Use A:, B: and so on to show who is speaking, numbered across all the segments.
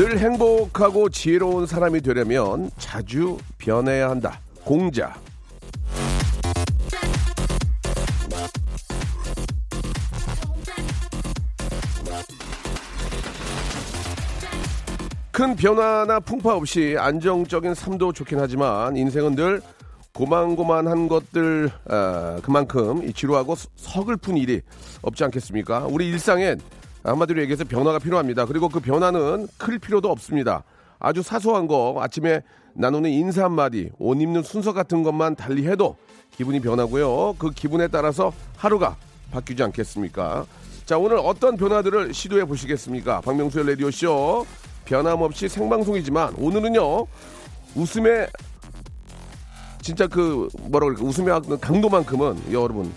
A: 늘 행복하고 지혜로운 사람이 되려면 자주 변해야 한다. 공자. 큰 변화나 풍파 없이 안정적인 삶도 좋긴 하지만 인생은 늘 고만고만한 것들 아, 그만큼 이 지루하고 서- 서글픈 일이 없지 않겠습니까? 우리 일상엔 한마디로 얘기해서 변화가 필요합니다. 그리고 그 변화는 클 필요도 없습니다. 아주 사소한 거 아침에 나누는 인사 한마디 옷 입는 순서 같은 것만 달리 해도 기분이 변하고요. 그 기분에 따라서 하루가 바뀌지 않겠습니까? 자 오늘 어떤 변화들을 시도해 보시겠습니까? 박명수의 라디오쇼 변함없이 생방송이지만 오늘은요 웃음의 진짜 그 뭐라 그럴까 웃음의 강도만큼은 여러분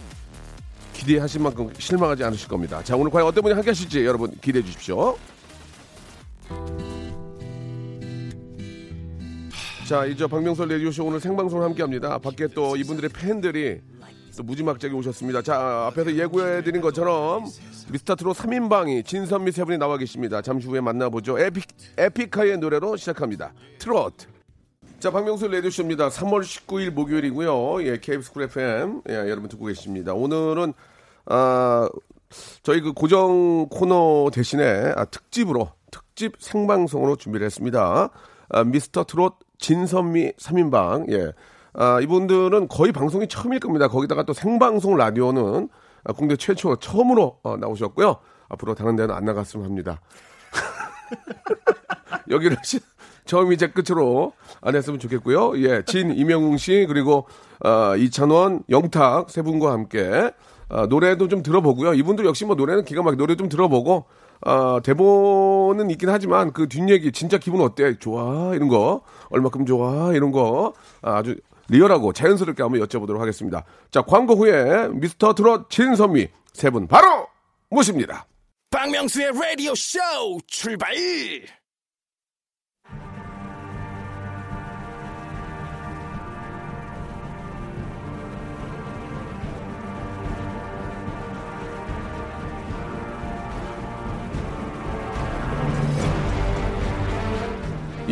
A: 기대하신 만큼 실망하지 않으실 겁니다. 자 오늘 과연 어떤 분이 함께 하실지 여러분 기대해 주십시오. 자 이제 박명수 라디오쇼 오늘 생방송을 함께 합니다. 밖에 또 이분들의 팬들이 또 무지막지하게 오셨습니다. 자 앞에서 예고해드린 것처럼 미스터트롯 3인방이 진선미 세 분이 나와 계십니다. 잠시 후에 만나보죠. 에픽, 에픽하이의 노래로 시작합니다. 트로트. 자, 박명수 라디오쇼입니다. 3월 19일 목요일이고요. 예, KBS 쿨 FM. 예, 여러분 듣고 계십니다. 오늘은, 아, 저희 그 고정 코너 대신에 아, 특집으로, 특집 생방송으로 준비를 했습니다. 아, 미스터 트롯 진선미 3인방. 예. 아, 이분들은 거의 방송이 처음일 겁니다. 거기다가 또 생방송 라디오는 아, 국내 최초 처음으로 어, 나오셨고요. 앞으로 다른 데는 안 나갔으면 합니다. 여기를 시- 처음 이제 끝으로 안 했으면 좋겠고요. 예, 진 이명웅 씨 그리고 어, 이찬원, 영탁 세 분과 함께 어, 노래도 좀 들어보고요. 이분들 역시 뭐 노래는 기가 막히게 노래 좀 들어보고 어, 대본은 있긴 하지만 그 뒷얘기 진짜 기분 어때? 좋아 이런 거 얼마큼 좋아 이런 거 아주 리얼하고 자연스럽게 한번 여쭤보도록 하겠습니다. 자 광고 후에 미스터 트롯 진선미 세 분 바로 모십니다.
B: 박명수의 라디오 쇼 출발!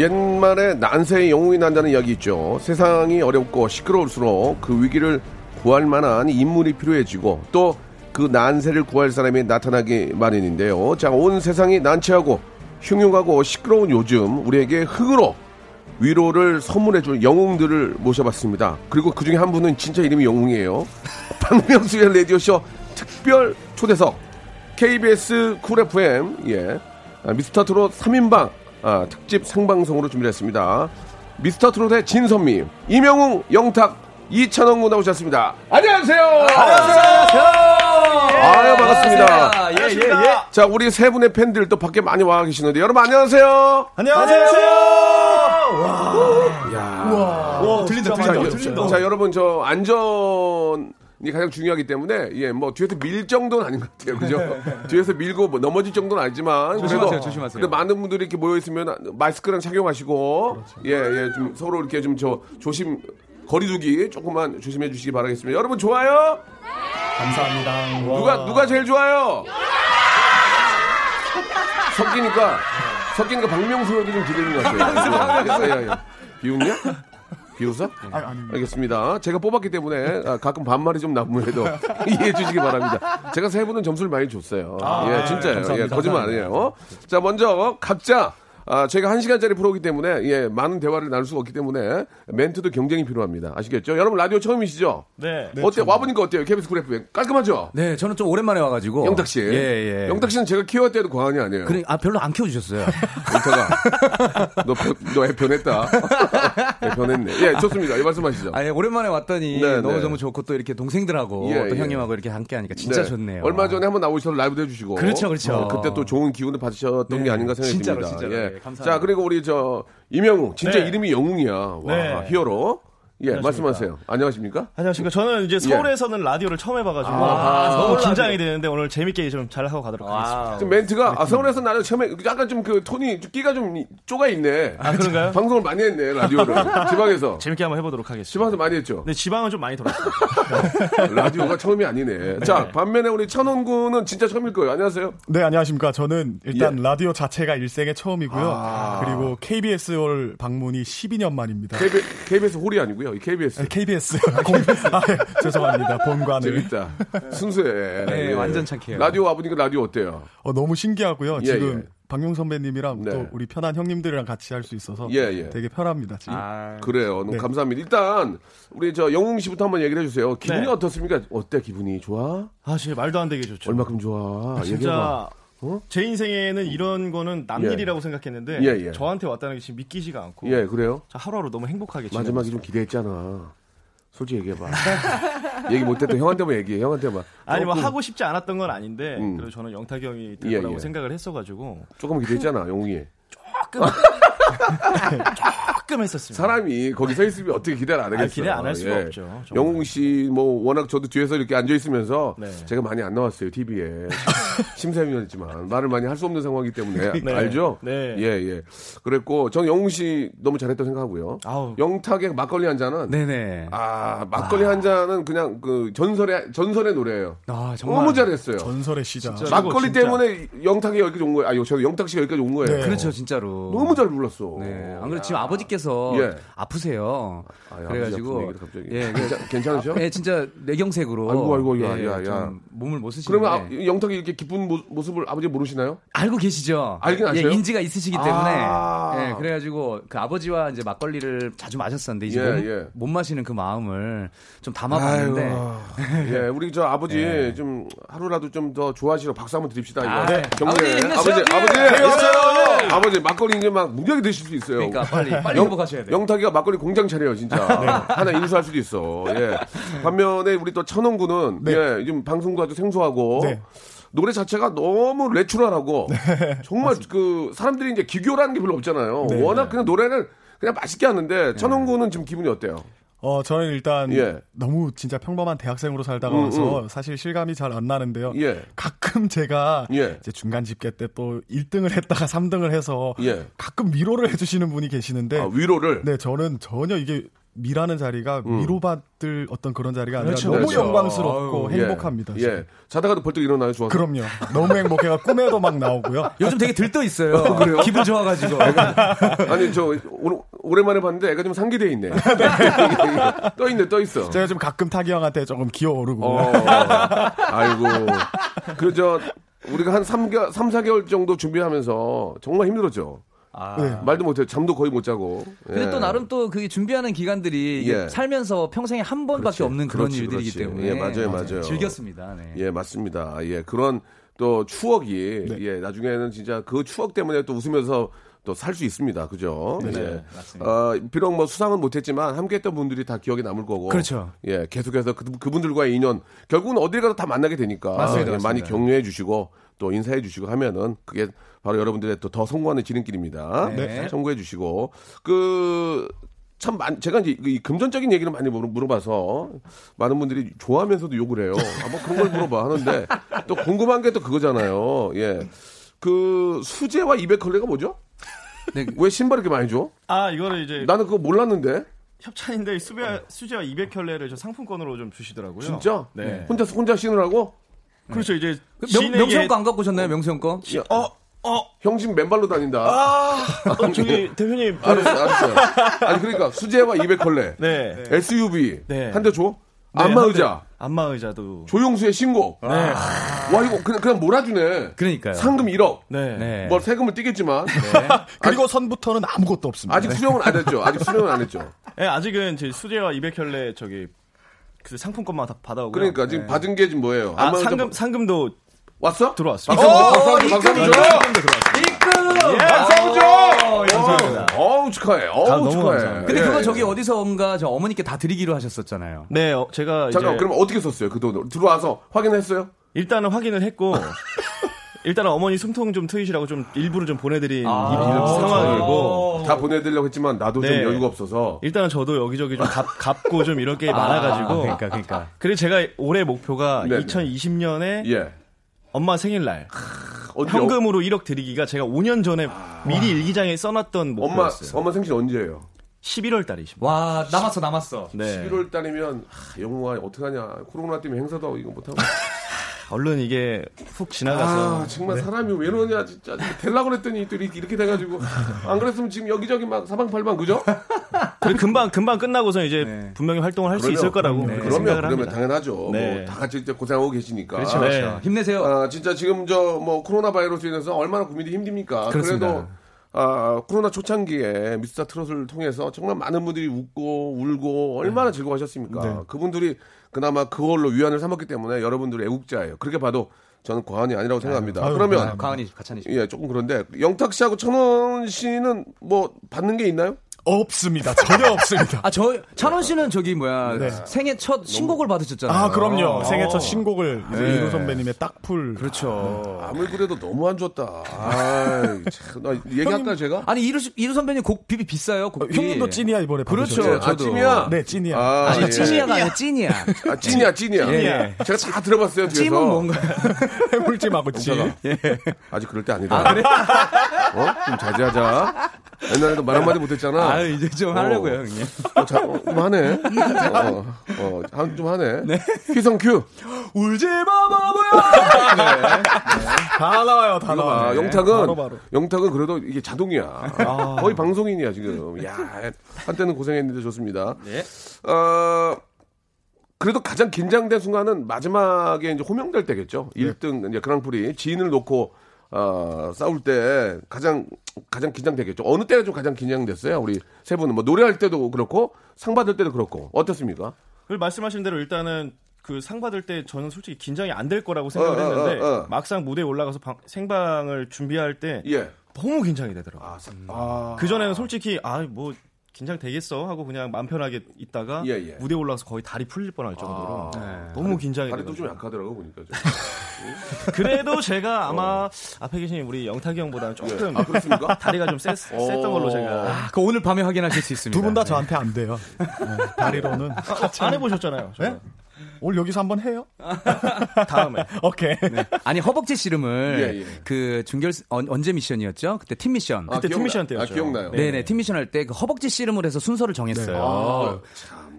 A: 옛말에 난세의 영웅이 난다는 이야기 있죠. 세상이 어렵고 시끄러울수록 그 위기를 구할 만한 인물이 필요해지고 또 그 난세를 구할 사람이 나타나기 마련인데요. 자, 온 세상이 난처하고 흉흉하고 시끄러운 요즘 우리에게 흙으로 위로를 선물해줄 영웅들을 모셔봤습니다. 그리고 그 중에 한 분은 진짜 이름이 영웅이에요. 박명수의 라디오쇼 특별 초대석 KBS 쿨 FM 예 아, 미스터 트롯 3인방 아, 특집 생방송으로 준비했습니다. 미스터 트롯의 진선미, 이명웅, 영탁, 이찬원 군 나오셨습니다. 안녕하세요. 안녕하세요. 아유 반갑습니다.
C: 예, 예, 예.
A: 자 우리 세 분의 팬들 또 밖에 많이 와 계시는데 여러분 안녕하세요.
C: 안녕하세요.
A: 야.
C: 와, 들린다,
A: 자,
C: 들린다,
A: 여-
C: 들린다.
A: 자, 여러분 저 안전 이 가장 중요하기 때문에 예 뭐 뒤에서 밀 정도는 아닌 것 같아요. 그죠? 뒤에서 밀고 뭐 넘어질 정도는 아니지만
C: 조심하세요,
A: 그래도
C: 조심하세요.
A: 근데 많은 분들이 이렇게 모여 있으면 마스크랑 착용하시고 예예 좀 서로 이렇게 좀 저 조심 거리두기 조금만 조심해 주시기 바라겠습니다. 여러분 좋아요?
C: 감사합니다.
A: 누가 누가 제일 좋아요? 섞이니까 섞이니까 박명수로도 좀 기대는 것 같아요. 예, 예, 예. 비웃냐 비웃어? 알겠습니다. 제가 뽑았기 때문에 아, 가끔 반말이 좀 나무에도 이해해 주시기 바랍니다. 제가 세 분은 점수를 많이 줬어요. 예, 진짜요. 예. 거짓말 아니에요. 자, 먼저 각자 아, 저희가 한 시간짜리 프로기 때문에 예, 많은 대화를 나눌 수가 없기 때문에 멘트도 경쟁이 필요합니다. 아시겠죠? 여러분 라디오 처음이시죠?
D: 네.
A: 어때? 와보니까 어때요? KBS 쿨 FM 깔끔하죠?
E: 네, 저는 좀 오랜만에 와가지고.
A: 영탁 씨.
E: 예, 예.
A: 영탁 씨는 제가 키웠다 해도 과언이 아니에요.
E: 그래, 아, 별로 안 키워주셨어요.
A: 영탁아, 너, 변- 너 변했다. 예, 변했네. 예, 좋습니다. 예, 말씀하시죠.
E: 아니, 오랜만에 왔더니
A: 네,
E: 너무
A: 네.
E: 너무 좋고 또 이렇게 동생들하고
A: 예,
E: 또
A: 예.
E: 형님하고 이렇게 함께 하니까 진짜
A: 네.
E: 좋네요.
A: 얼마 전에 한번 나오셔서 라이브도 해주시고.
E: 그렇죠, 그렇죠.
A: 어, 그때 또 좋은 기운을 받으셨던
E: 네.
A: 게 아닌가 생각이
E: 진짜로,
A: 듭니다.
E: 진짜로.
A: 예.
E: 네, 감사합니다.
A: 자, 그리고 우리 저, 이명웅. 진짜
D: 네.
A: 이름이 영웅이야. 와,
D: 네.
A: 히어로. 예, 말씀하세요. 안녕하십니까?
D: 안녕하십니까. 저는 이제 서울에서는 라디오를 처음 해봐가지고 너무 긴장이 되는데 오늘 재밌게 좀 잘 하고 가도록 하겠습니다.
A: 지금 멘트가, 아, 서울에서 나는 처음에 약간 좀 그 톤이, 좀 끼가 좀 쪼가 있네.
D: 아 그런가요?
A: 방송을 많이 했네, 라디오를. 지방에서.
D: 재밌게 한번 해보도록 하겠습니다.
A: 지방에서 많이 했죠.
D: 네, 지방은 좀 많이 돌았어요.
A: 라디오가 처음이 아니네. 자, 반면에 우리 천원 군은 진짜 처음일 거예요. 안녕하세요.
F: 네, 안녕하십니까. 저는 일단
A: 예.
F: 라디오 자체가 일생의 처음이고요.
A: 아.
F: 그리고 KBS 올 방문이 12년 만입니다.
A: KBS, KBS 홀이 아니고요. 이 KBS.
F: 아, KBS. 아, 예, 죄송합니다. 본관을.
A: 재밌다. 순수해.
E: 네,
A: 예.
E: 완전 착해요.
A: 라디오 와보니까 라디오 어때요?
F: 어, 너무 신기하고요.
A: 예,
F: 지금
A: 예.
F: 박용 선배님이랑
A: 네.
F: 또 우리 편한 형님들이랑 같이 할 수 있어서
A: 예, 예.
F: 되게 편합니다. 지금.
E: 아,
A: 그래요. 너무
F: 네.
A: 감사합니다. 일단 우리 저 영웅 씨부터 한번 얘기를 해주세요. 기분이
D: 네.
A: 어떻습니까? 어때 기분이 좋아?
D: 아, 진짜 말도 안 되게 좋죠.
A: 얼마큼 좋아? 얘기해봐.
D: 진짜
A: 어?
D: 제 인생에는 이런 거는 남
A: 예.
D: 일이라고 생각했는데
A: 예, 예.
D: 저한테 왔다는 게 지금 믿기지가 않고
A: 예, 그래요.
D: 자, 하루하루 너무 행복하게 지내고
A: 마지막에 좀 기대했잖아. 솔직히 얘기해봐. 얘기 못해도 형한테만 얘기해. 형한테만.
D: 아니 뭐 하고 싶지 않았던 건 아닌데
A: 음.
D: 그래도 저는 영탁이 형이 될
A: 예,
D: 거라고
A: 예.
D: 생각을 했어가지고
A: 조금 기대했잖아. 영웅이.
D: 조금 했었습니다.
A: 사람이 거기 서 있으면 어떻게 기대를 안 하겠어?
D: 아, 기대 안 할 수가 없죠, 정말.
A: 영웅 씨, 뭐, 워낙 저도 뒤에서 이렇게 앉아 있으면서
D: 네.
A: 제가 많이 안 나왔어요, TV에. 심사위원이지만 말을 많이 할 수 없는 상황이기 때문에.
D: 네.
A: 알죠?
D: 네.
A: 예, 예. 그랬고, 전 영웅 씨 너무 잘했다고 생각하고요.
D: 아우.
A: 영탁의 막걸리 한 잔은.
E: 네네.
A: 아, 막걸리 한 잔은 그냥 그 전설의, 전설의 노래예요.
E: 아, 정말.
A: 너무 잘했어요.
F: 전설의 시작.
A: 막걸리
D: 진짜.
A: 때문에 영탁이 여기까지 온 거예요. 아니, 저 영탁 씨가 여기까지 온 거예요.
F: 네.
E: 그렇죠, 진짜로.
A: 너무 잘 불렀어.
E: 네. 안 그래도 지금 아버지께서
A: 예.
E: 아프세요.
A: 아, 아버지
E: 그래가지고. 예,
A: 괜찮- 괜찮으셔?
E: 예, 진짜 내경색으로.
A: 아이고, 아이고, 야,
E: 예,
A: 야, 야.
E: 좀 몸을 못 쓰시는데.
A: 그러면 아, 영탁이 이렇게 기쁜 모- 모습을 아버지 모르시나요?
E: 알고 계시죠?
A: 알긴 아세요?
E: 예, 인지가 있으시기 때문에.
A: 아.
E: 예, 그래가지고 그 아버지와 이제 막걸리를 자주 마셨었는데 이제
A: 예,
E: 못,
A: 예.
E: 못 마시는 그 마음을 좀 담아봤는데.
A: 예, 우리 저 아버지 좀 하루라도 좀 더 좋아하시라고 박수 한번 드립시다. 이거.
E: 아, 네.
A: 경례.
E: 아버지,
A: 아버지,
E: 형님.
A: 아버지, 아버지 막걸리 이제 막 무지하게 드실 수 있어요.
E: 그러니까 빨리 빨리
A: 영-
E: 회복하셔야 돼요.
A: 영탁이가 막걸리 공장 차려요, 진짜. 하나 인수할 수도 있어. 예. 반면에 우리 또 천원군은
F: 네.
A: 예, 좀 방송도 아주 생소하고
F: 네.
A: 노래 자체가 너무 내추럴하고 정말 그 사람들이 이제 기교라는 게 별로 없잖아요.
F: 네.
A: 워낙 그냥 노래를 그냥 맛있게 하는데 천원군은 지금 기분이 어때요?
F: 어, 저는 일단
A: 예.
F: 너무 진짜 평범한 대학생으로 살다가
A: 음,
F: 와서 사실 실감이 잘 안 나는데요.
A: 예.
F: 가끔 제가
A: 예.
F: 이제 중간 집계 때 또 1등을 했다가 3등을 해서
A: 예.
F: 가끔 위로를 해주시는 분이 계시는데
A: 아, 위로를
F: 네, 저는 전혀 이게 미라는 자리가 위로받을 어떤 그런 자리가 아니라
D: 그렇죠,
F: 너무
A: 그렇죠.
F: 영광스럽고
A: 예.
F: 행복합니다.
A: 예.
F: 진짜.
A: 자다가도 벌떡 일어나요, 좋아서.
F: 그럼요. 너무 행복해가 꿈에도 막 나오고요.
E: 요즘 되게 들떠 있어요.
A: 그래요?
E: 기분 좋아가지고.
A: 아니, 저, 오, 오랜만에 봤는데 애가 좀 상기돼 있네. 떠 있네, 떠 있어.
F: 제가 좀 가끔 타기 형한테 조금 기어오르고
A: 어, 아이고. 그, 저, 우리가 한 3개월, 3, 4개월 정도 준비하면서 정말 힘들었죠.
F: 네.
A: 말도 못해요. 잠도 거의 못 자고.
E: 근데
A: 예.
E: 또 나름 또 그 준비하는 기간들이
A: 예.
E: 살면서 평생에 한 번밖에
A: 그렇지,
E: 없는 그런
A: 그렇지,
E: 일들이기
A: 그렇지.
E: 때문에
A: 예, 맞아요, 맞아요.
E: 즐겼습니다. 네.
A: 예, 맞습니다. 예, 그런 또 추억이,
F: 네.
A: 예, 나중에는 진짜 그 추억 때문에 또 웃으면서 또 살 수 있습니다. 그죠? 예.
E: 네, 맞습니다.
A: 어, 비록 뭐 수상은 못했지만 함께 했던 분들이 다 기억에 남을 거고.
E: 그렇죠.
A: 예, 계속해서 그, 그분들과의 인연, 결국은 어딜 가도 다 만나게 되니까.
E: 맞습니다,
A: 예, 많이
E: 맞습니다.
A: 격려해 주시고 또 인사해 주시고 하면은 그게 바로 여러분들의 또 더 성공하는 지름길입니다.
E: 네.
A: 참고해 주시고. 그, 참, 많- 제가 이제 이 금전적인 얘기를 많이 물어- 물어봐서 많은 분들이 좋아하면서도 욕을 해요. 아, 뭐 그런 걸 물어봐 하는데 또 궁금한 게 또 그거잖아요. 예. 그 수제와 200컬레가 뭐죠?
E: 네,
A: 왜 신발 이렇게 많이 줘?
D: 아 이거를 이제
A: 나는 그거 몰랐는데.
D: 협찬인데 수제 수제와 200켤레를 저 상품권으로 좀 주시더라고요.
A: 진짜?
D: 네.
A: 혼자 혼자 신으라고?
D: 그렇죠 이제
E: 명,
D: 시인에게-
E: 명수 형 거 안 갖고 오셨나요? 명수 형 거?
D: 어, 어,
A: 형 지금 맨발로 다닌다.
D: 어, 저기 대표님.
A: 알았어, 알았어. 아니 그러니까 수제와 200컬레.
D: 네.
A: SUV
D: 네.
A: 한 대 줘?
D: 네,
A: 안마
D: 한
A: 의자.
D: 안마 의자도
A: 조용수의 신곡.
D: 네.
A: 와 이거 그냥 그냥 몰아주네.
E: 그러니까요.
A: 상금 1억.
D: 네.
E: 네.
A: 뭐 세금을 띄겠지만
F: 그리고 선부터는 아무것도 없습니다.
A: 아직 수령은 안 했죠. 아직 수령은 안 했죠.
D: 네, 아직은 제 수제와 200켤레 저기 그 상품권만 다 받아오고
A: 그러니까 지금 받은 게 지금 뭐예요?
D: 아, 상금 상금도
A: 왔어?
D: 들어왔습니다.
A: 박수 한번 줘. 박수 한번 줘.
E: 입금!
A: 박수 한번 줘.
D: 감사합니다.
A: 어우 축하해. 어우
D: 아,
A: 축하해.
D: 감사합니다.
E: 근데
A: 예.
E: 그거 저기 어디서인가 저 어머니께 다 드리기로 하셨었잖아요.
D: 네, 어, 제가
A: 잠깐
D: 이제
A: 그럼 어떻게 썼어요 그 돈을? 들어와서 확인했어요?
D: 일단은 확인을 했고 일단은 어머니 숨통 좀 트이시라고 좀 일부러 좀 보내드린
E: 아.
D: 이 상황이고
A: 다 보내드리려고 했지만 나도 좀
D: 네.
A: 여유가 없어서
D: 일단은 저도 여기저기 좀 갚, 갚고 좀 이런 게 많아가지고
E: 그러니까 그러니까.
D: 그리고 제가 올해 목표가
A: 네네.
D: 2020년에
A: 예.
D: 엄마 생일날
A: 어디
D: 현금으로 1억 드리기가 제가 5년 전에 미리 일기장에 써놨던
A: 엄마
D: 목표였어요.
A: 엄마 생신 언제예요?
D: 11월 달이십니다.
E: 와, 남았어, 남았어.
D: 네.
A: 11월 달이면 하, 영웅아 어떡하냐 코로나 때문에 행사도 하고 이거 못하고
D: 얼른 이게 훅 지나가서
A: 아 정말 사람이 왜 이러냐 진짜 될라 그랬더니 또 이렇게, 이렇게 돼가지고 안 그랬으면 지금 여기저기 막 사방팔방 그죠?
D: 금방 금방 끝나고서 이제
E: 네.
D: 분명히 활동을 할 수 있을 거라고
A: 네.
D: 그렇게
A: 그러면
D: 생각을
A: 그러면
D: 합니다.
A: 당연하죠.
D: 네.
A: 뭐다 같이 이제 고생하고 계시니까.
E: 그렇죠,
D: 네.
E: 그렇죠. 힘내세요.
A: 아, 진짜 지금 저 뭐 코로나 바이러스 인해서 얼마나 고민이 힘듭니까?
E: 그렇습니다.
A: 그래도 아, 코로나 초창기에 미스터 트롯을 통해서 정말 많은 분들이 웃고 울고 얼마나 즐거워하셨습니까?
F: 네.
A: 그분들이 그나마 그걸로 위안을 삼았기 때문에 여러분들의 애국자예요. 그렇게 봐도 저는 과언이 아니라고 생각합니다.
F: 아유,
A: 그러면
E: 강한이 가찬이.
A: 예, 조금 그런데 영탁 씨하고 천원 씨는 뭐 받는 게 있나요?
F: 없습니다. 전혀 없습니다.
E: 아, 저 찬원 씨는 저기 뭐야
F: 네.
E: 생애 첫 신곡을 받으셨잖아요.
F: 아, 그럼요. 생애 첫 신곡을 이제
E: 네.
F: 이호 선배님의 딱풀.
E: 그렇죠.
A: 아무리 그래도 너무 안. 아이, 참, 나 얘기할까요, 제가?
E: 아니 이루 이루 선배님 곡 비비 비싸요. 곡 비.
F: 형님도 찐이야 이번에
E: 그렇죠.
F: 받으셨죠?
A: 아, 찐이야?
F: 네, 찐이야.
A: 아,
E: 아니
A: 예.
E: 찐이야가 아니라 찐이야.
A: 아, 찐이야, 찐이야.
E: 예.
A: 제가 다 들어봤어요, 뒤에서.
E: 찐은 뭔가.
F: 해물찜하고 찐.
A: 아직 그럴 때 아니다. 어? 좀 자제하자. 옛날에도 말 한마디 못했잖아.
E: 아 이제 좀 하려고요, 형님.
A: 어, 자, 어, 좀 하네. 어, 어, 한- 좀 하네. 휘성 큐.
E: 울지 마 바보야.
F: 다 나와요, 다
A: 이거 봐.
F: 나와요.
A: 영탁은,
F: 바로, 바로.
A: 영탁은 그래도 이게 자동이야. 거의 방송인이야, 지금. 야 한때는 고생했는데 좋습니다.
D: 네.
A: 어, 그래도 가장 긴장된 순간은 마지막에 이제 호명될 때겠죠. 1등 이제 그랑프리 지인을 놓고 어, 싸울 때 가장 가장 긴장되겠죠. 어느 때가 좀 가장 긴장됐어요? 우리 세 분은 뭐 노래할 때도 그렇고 상 받을 때도 그렇고 어떻습니까?
D: 그 말씀하신 대로 일단은 그 상 받을 때 저는 솔직히 긴장이 안 될 거라고 생각을
A: 어, 어,
D: 했는데
A: 어, 어.
D: 막상 무대에 올라가서 방- 생방을 준비할 때
A: 예.
D: 너무 긴장이 되더라고요.
A: 아, 사- 아.
D: 그 전에는 솔직히 아 뭐 긴장 되겠어 하고 그냥 마음 편하게 있다가
A: 예, 예.
D: 무대 에 올라가서 거의 다리 풀릴 뻔할 정도로
A: 아.
D: 네. 너무 긴장이
A: 다리도 좀. 약하더라고 보니까. 좀.
D: 그래도 제가 아마 앞에 계신 우리 영탁이 형보다는 조금
A: 아 그렇습니까?
D: 다리가 좀 셌, 셌던 걸로 제가
E: 아, 그 오늘 밤에 확인하실 수 있습니다.
F: 두 분 다 저한테 안 돼요. 네, 다리로는.
D: 안 해보셨잖아요.
F: 네? 오늘 여기서 한번 해요?
D: 다음에
F: 오케이.
E: 아니 허벅지 씨름을
A: 예, 예.
E: 그 중결 언, 언제 미션이었죠? 그때 팀 미션.
A: 아,
D: 그때
A: 기억나-
D: 팀 미션 때였죠.
A: 아, 기억나요.
E: 네, 네, 팀 미션 할 때 그 허벅지 씨름을 해서 순서를 정했어요.
A: 아,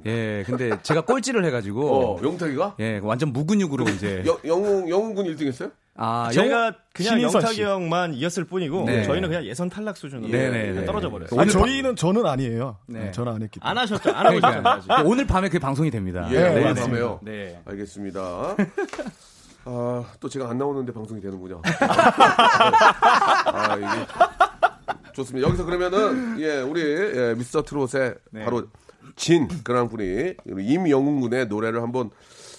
E: 예, 근데 제가 꼴찌를 해가지고
A: 어, 영탁이가?
E: 예, 완전 무근육으로 이제
A: 영, 영웅, 영웅군 1등 했어요?
E: 아,
D: 제가 그냥 영탁이
F: 씨.
D: 형만 이겼을 뿐이고
E: 네.
D: 저희는 그냥 예선 탈락 수준으로
A: 네,
D: 그냥
E: 네, 네.
D: 떨어져 버렸어요.
F: 아, 저희는 저는 아니에요.
E: 네.
F: 네, 저는 안 했기 때문에.
D: 안 하셨죠? 안. 아직.
E: 그러니까 오늘 밤에 그게 방송이 됩니다.
A: 예,
F: 네,
A: 오늘. 밤에요.
E: 네.
A: 알겠습니다. 아, 또 제가 안 나오는데 방송이 되는군요. 아, 이게 좋습니다. 여기서 그러면은 예, 우리 예, 미스터 트롯의
E: 네.
A: 바로 진 그랑프리 임영웅 군의 노래를 한번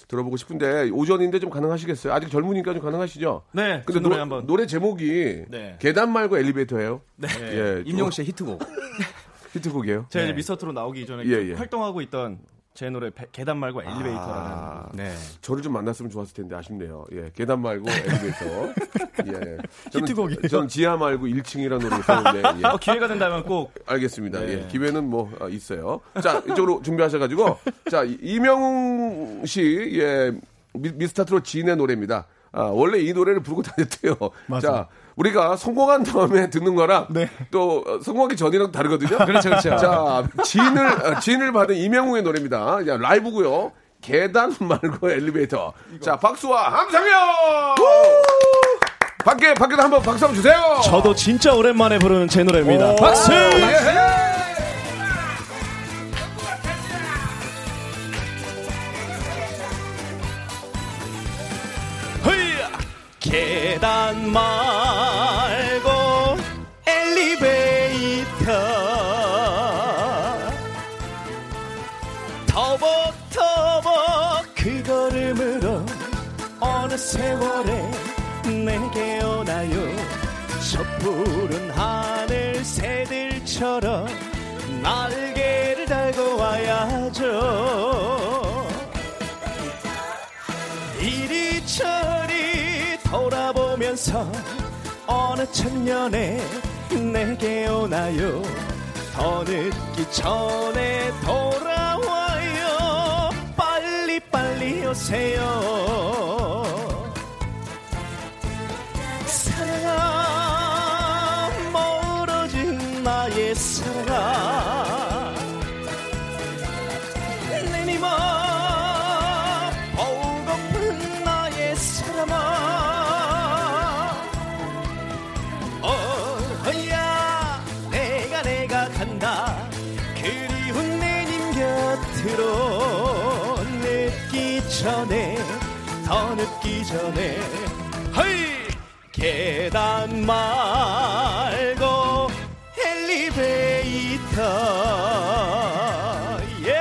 A: 들어보고 싶은데 오전인데 좀 가능하시겠어요? 아직 젊으니까 좀 가능하시죠?
D: 네,
A: 근데
D: 그 노래
A: 노,
D: 한번.
A: 노래 제목이
D: 네.
A: 계단 말고 엘리베이터예요.
D: 네.
A: 예,
E: 임영웅 씨의 히트곡.
A: 히트곡이에요.
D: 제가
E: 네.
D: 이제 미스터트로 나오기 전에
A: 예, 예.
D: 활동하고 있던 제 노래 배- 계단 말고 엘리베이터라는
A: 아,
E: 네.
A: 저를 좀 만났으면 좋았을 텐데 아쉽네요. 예, 계단 말고 엘리베이터. 예.
F: 히트곡이에요.
A: 저는 지하 말고 1층이라는 노래 있었는데. 예.
D: 어, 기회가 된다면 꼭
A: 알겠습니다.
D: 네.
A: 예, 기회는 뭐 어, 있어요. 자, 이쪽으로 준비하셔 가지고 자 이- 이명웅 씨, 예, 미, 미스터트롯 지인의 노래입니다. 아, 원래 이 노래를 부르고 다녔대요.
F: 맞아.
A: 자, 우리가 성공한 다음에 듣는 거랑
F: 네.
A: 또 어, 성공하기 전이랑 다르거든요.
E: 그렇죠, 그렇죠.
A: 자, 지인을 어, 지인을 받은 이명웅의 노래입니다. 야, 라이브고요. 계단 말고 엘리베이터. 자, 박수와 함성요. 밖에 밖에도 한번 박수 한번 주세요.
D: 저도 진짜 오랜만에 부르는 제 노래입니다. 박수! 말고 엘리베이터. 터벅터벅 그 걸음으로 어느 세월에 내게 오나요? 저 푸른 하늘 새들처럼 돌아보면서 어느 천년에 내게 오나요? 더 늦기 전에 돌아와요. 빨리 빨리 오세요. 사랑 늦기 전에 헤이 계단 말고 엘리베이터. 예.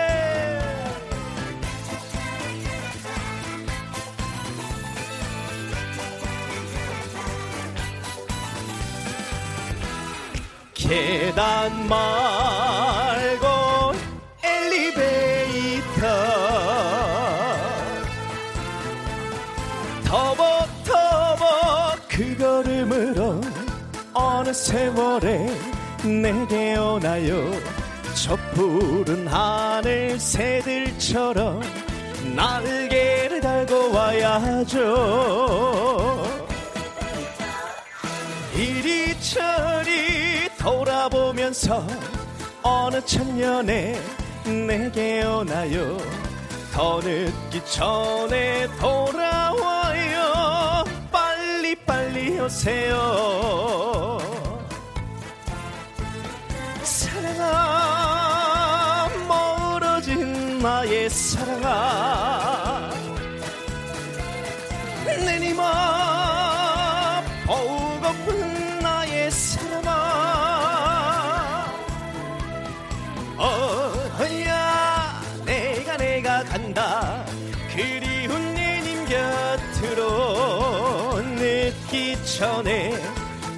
D: 계단 말 세월에 내게 오나요 저 푸른 하늘 새들처럼 날개를 달고 와야죠. 이리저리 돌아보면서 어느 천년에 내게 오나요 더 늦기 전에 돌아와요. 빨리 빨리 오세요 나의 사랑아 내니마 보고픈 나의 사람아 어야 내가 내가 간다. 그리운 내님 곁으로 늦기 전에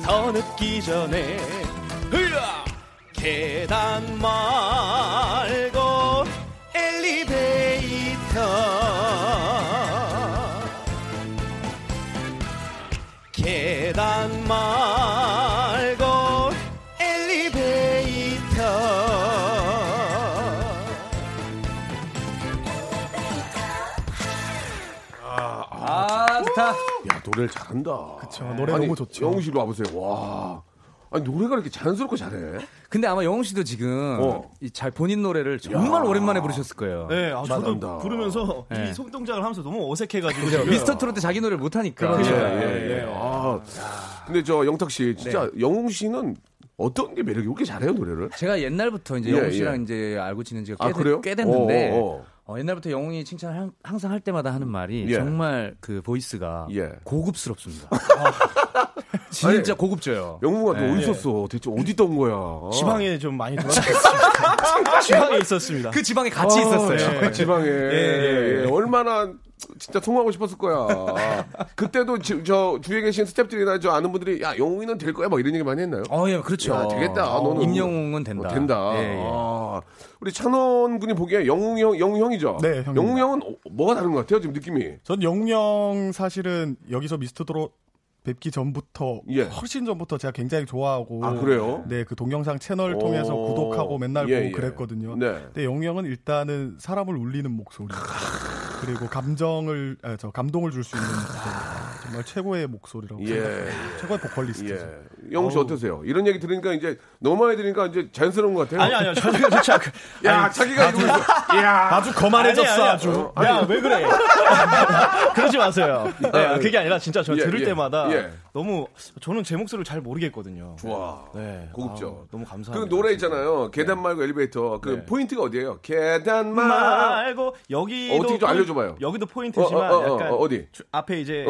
D: 더 늦기 전에 계단 말고 말고 엘리베이터
E: 아, 좋다.
A: 야 노래를 잘한다.
F: 그쵸, 노래 너무 좋죠.
A: 영웅 씨로 와보세요. 와. 아니 노래가 이렇게 자연스럽고 잘해.
E: 근데 아마 영웅 씨도 지금
A: 어.
E: 이잘 본인 노래를 정말
A: 야.
E: 오랜만에 부르셨을 거예요.
D: 네, 아, 저도
A: 맞습니다.
D: 부르면서
E: 네.
D: 이 손동작을 하면서 너무 어색해가지고.
E: 미스터 트로트 자기 노래를 못 하니까.
A: 예, 예, 예. 아. 근데 저 영탁 씨 진짜 영웅 씨는 어떤 게 매력이 왜 이렇게 잘해요 노래를?
E: 제가 옛날부터 이제
A: 예,
E: 영웅 씨랑
A: 예.
E: 이제 알고 지낸 지가
A: 아,
E: 꽤,
A: 그래요?
E: 꽤 됐는데
A: 어, 어.
E: 어, 옛날부터 영웅이 칭찬을 항- 항상 할 때마다 하는 말이
A: 예.
E: 정말 그 voice가
A: 예.
E: 고급스럽습니다. 진짜 고급져요.
A: 영웅아 너
E: 예.
A: 어디 있었어? 대체 어디 있던 거야?
D: 지방에 좀 많이 돌아다녔습니다. 지방에 있었습니다.
E: 그 지방에 같이 있었어요.
A: 아, 지방에
D: 예,
A: 예, 얼마나 진짜 통하고 싶었을 거야. 그때도 지- 저 주위에 계신 스탭들이나 저 아는 분들이 야 영웅이는 될 거야 막 이런 얘기 많이 했나요?
E: 어, 예, 그렇죠.
A: 야, 되겠다. 너는
E: 임영웅은 된다.
A: 어, 된다.
E: 예, 예.
A: 아, 우리 찬원 군이 보기에 영웅 형, 영웅 형이죠?
F: 네, 형입니다.
A: 영웅 형은 어, 뭐가 다른 것 같아요? 지금 느낌이.
F: 전 영웅 형 사실은 여기서 미스터 드로 뵙기 전부터
A: 예.
F: 훨씬 전부터 제가 굉장히 좋아하고
A: 아, 그래요?
F: 네, 그 동영상 채널
A: 오.
F: 통해서 구독하고 맨날
A: 예,
F: 보고
A: 예.
F: 그랬거든요.
A: 네.
F: 근데 영웅형은 일단은 사람을 울리는 목소리 그리고 감정을 아, 저 감동을 줄 수 있는 목소리. 정말 최고의 목소리라고
A: 예.
F: 생각합니다. 최고의 보컬리스트죠.
A: 예. 영웅 씨 어떠세요? 이런 얘기 들으니까 이제 너무 많이 들으니까 이제 자연스러운 것 같아요.
D: 아니 아니요 저는 진짜 그-
A: 야, 자기가 이러고 있어. 야,
F: 아주 거만해졌어
D: 아니, 아니,
F: 아주.
D: 야, 왜 그래? 그러지 마세요. 네, 그게 아니라 진짜 저
A: 예,
D: 들을
A: 예,
D: 때마다
A: 예.
D: 너무 저는 제 목소리를 잘 모르겠거든요.
A: 좋아.
D: 네.
A: 고급져.
D: 아우, 너무
A: 그
D: 감사합니다.
A: 노래 있잖아요. 계단 말고 엘리베이터. 그
D: 네.
A: 포인트가 어디예요? 계단 말.
D: 말고 여기도
A: 어떻게 좀
D: 포인-
A: 알려 줘 봐요.
D: 여기도 포인트지만
A: 어, 어, 어,
D: 약간
A: 어, 어디?
D: 주- 앞에 이제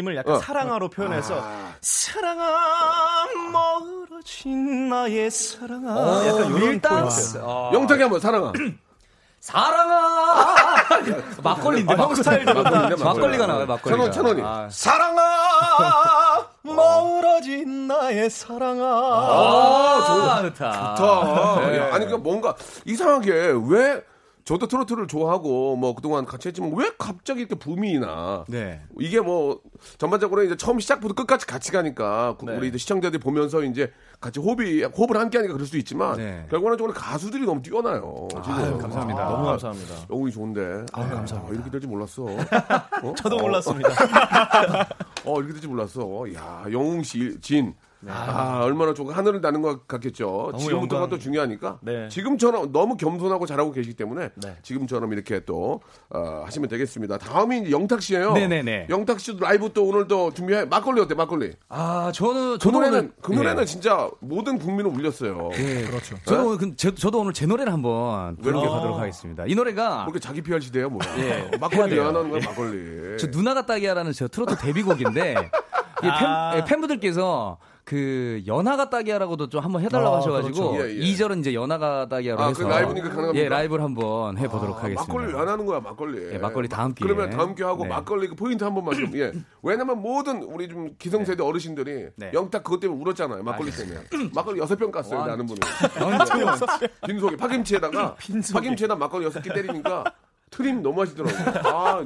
A: 어.
D: 내님을 약간
A: 어.
D: 사랑아로 표현해서 사랑아 멀어진 나의 사랑아 약간 이런. 포인트.
E: 어.
A: 영탁이 한번 사랑아.
E: 사랑아. 막걸리인데.
D: 아, 형 스타일대로 딱
A: 막걸리인데,
E: 막걸리가 나와요, 막걸리가.
A: 천원, 천원이.
E: 아,
D: 사랑아 멀어진 나의 사랑아
E: 아, 좋다.
A: 좋다.
E: 네.
A: 야, 아니, 그 뭔가 이상하게 왜 저도 트로트를 좋아하고 뭐 그동안 같이 했지만 왜 갑자기 이렇게 붐이 나?
E: 네.
A: 이게 뭐 전반적으로 이제 처음 시작부터 끝까지 같이 가니까 구-
D: 네.
A: 우리 이제 시청자들이 보면서 이제 같이 호흡이 호흡을 함께 하니까 그럴 수 있지만
E: 네.
A: 결과적으로 가수들이 너무 뛰어나요. 지금
E: 감사합니다.
D: 너무 감사합니다
A: 영웅이 좋은데. 아, 감사합니다. 이렇게 될지 몰랐어. 어?
D: 저도
A: 어,
D: 몰랐습니다
A: 어, 이렇게 될지 몰랐어. 야, 영웅 씨, 진. 아, 얼마나 좋고 하늘을 나는 것 같겠죠. 지금부터가
D: 영광.
A: 또 중요하니까.
D: 네.
A: 지금처럼 너무 겸손하고 잘하고 계시기 때문에
D: 네.
A: 지금처럼 이렇게 또 어, 하시면 되겠습니다. 다음이 영탁 씨예요.
E: 네네네.
A: 영탁 씨도 라이브 또 오늘 또 준비해. 막걸리 어때? 막걸리.
E: 아, 저는,
A: 그 노래는
E: 오늘-
A: 그 노래는
E: 예.
A: 진짜 모든 국민을 울렸어요.
E: 예, 그렇죠. 저도, 오늘 그- 제- 저도 오늘 제 노래를 한번 불러보도록 하겠습니다. 이 노래가
A: 그렇게 자기 PR 시대야 뭐야?
E: 예, 해야
A: 막걸리
E: 돼요.
A: 왜안 하는 거야 막걸리?
E: 저 누나가 따기야라는 저 트로트 데뷔곡인데 이 팬,
D: 아.
E: 예, 팬분들께서 그 연하가 따기야라고도 좀 한번 해달라고
F: 아,
E: 하셔가지고
A: 그렇죠. 예, 예.
E: 이 2절은 이제 연하가 따기야로
A: 아,
E: 해서
A: 그 라이브니까 가능합니까?
E: 예 라이브를 한번 해보도록
A: 아,
E: 하겠습니다.
A: 막걸리 왜안 하는 거야 막걸리?
E: 예, 막걸리 다음 기회에.
A: 그러면 다음 기회 하고
E: 네.
A: 막걸리 그 포인트 한 번만 좀 예. 왜냐면 모든 우리 좀 기성세대 어르신들이
E: 네.
A: 영탁 그것 때문에 울었잖아요. 막걸리 때문에. 막걸리 여섯 병 깠어요.
E: 와.
A: 나는 분은. 빈속에 파김치에다가 파김치에다 막걸리 여섯 개 때리니까 트림 너무 하시더라고요. 아,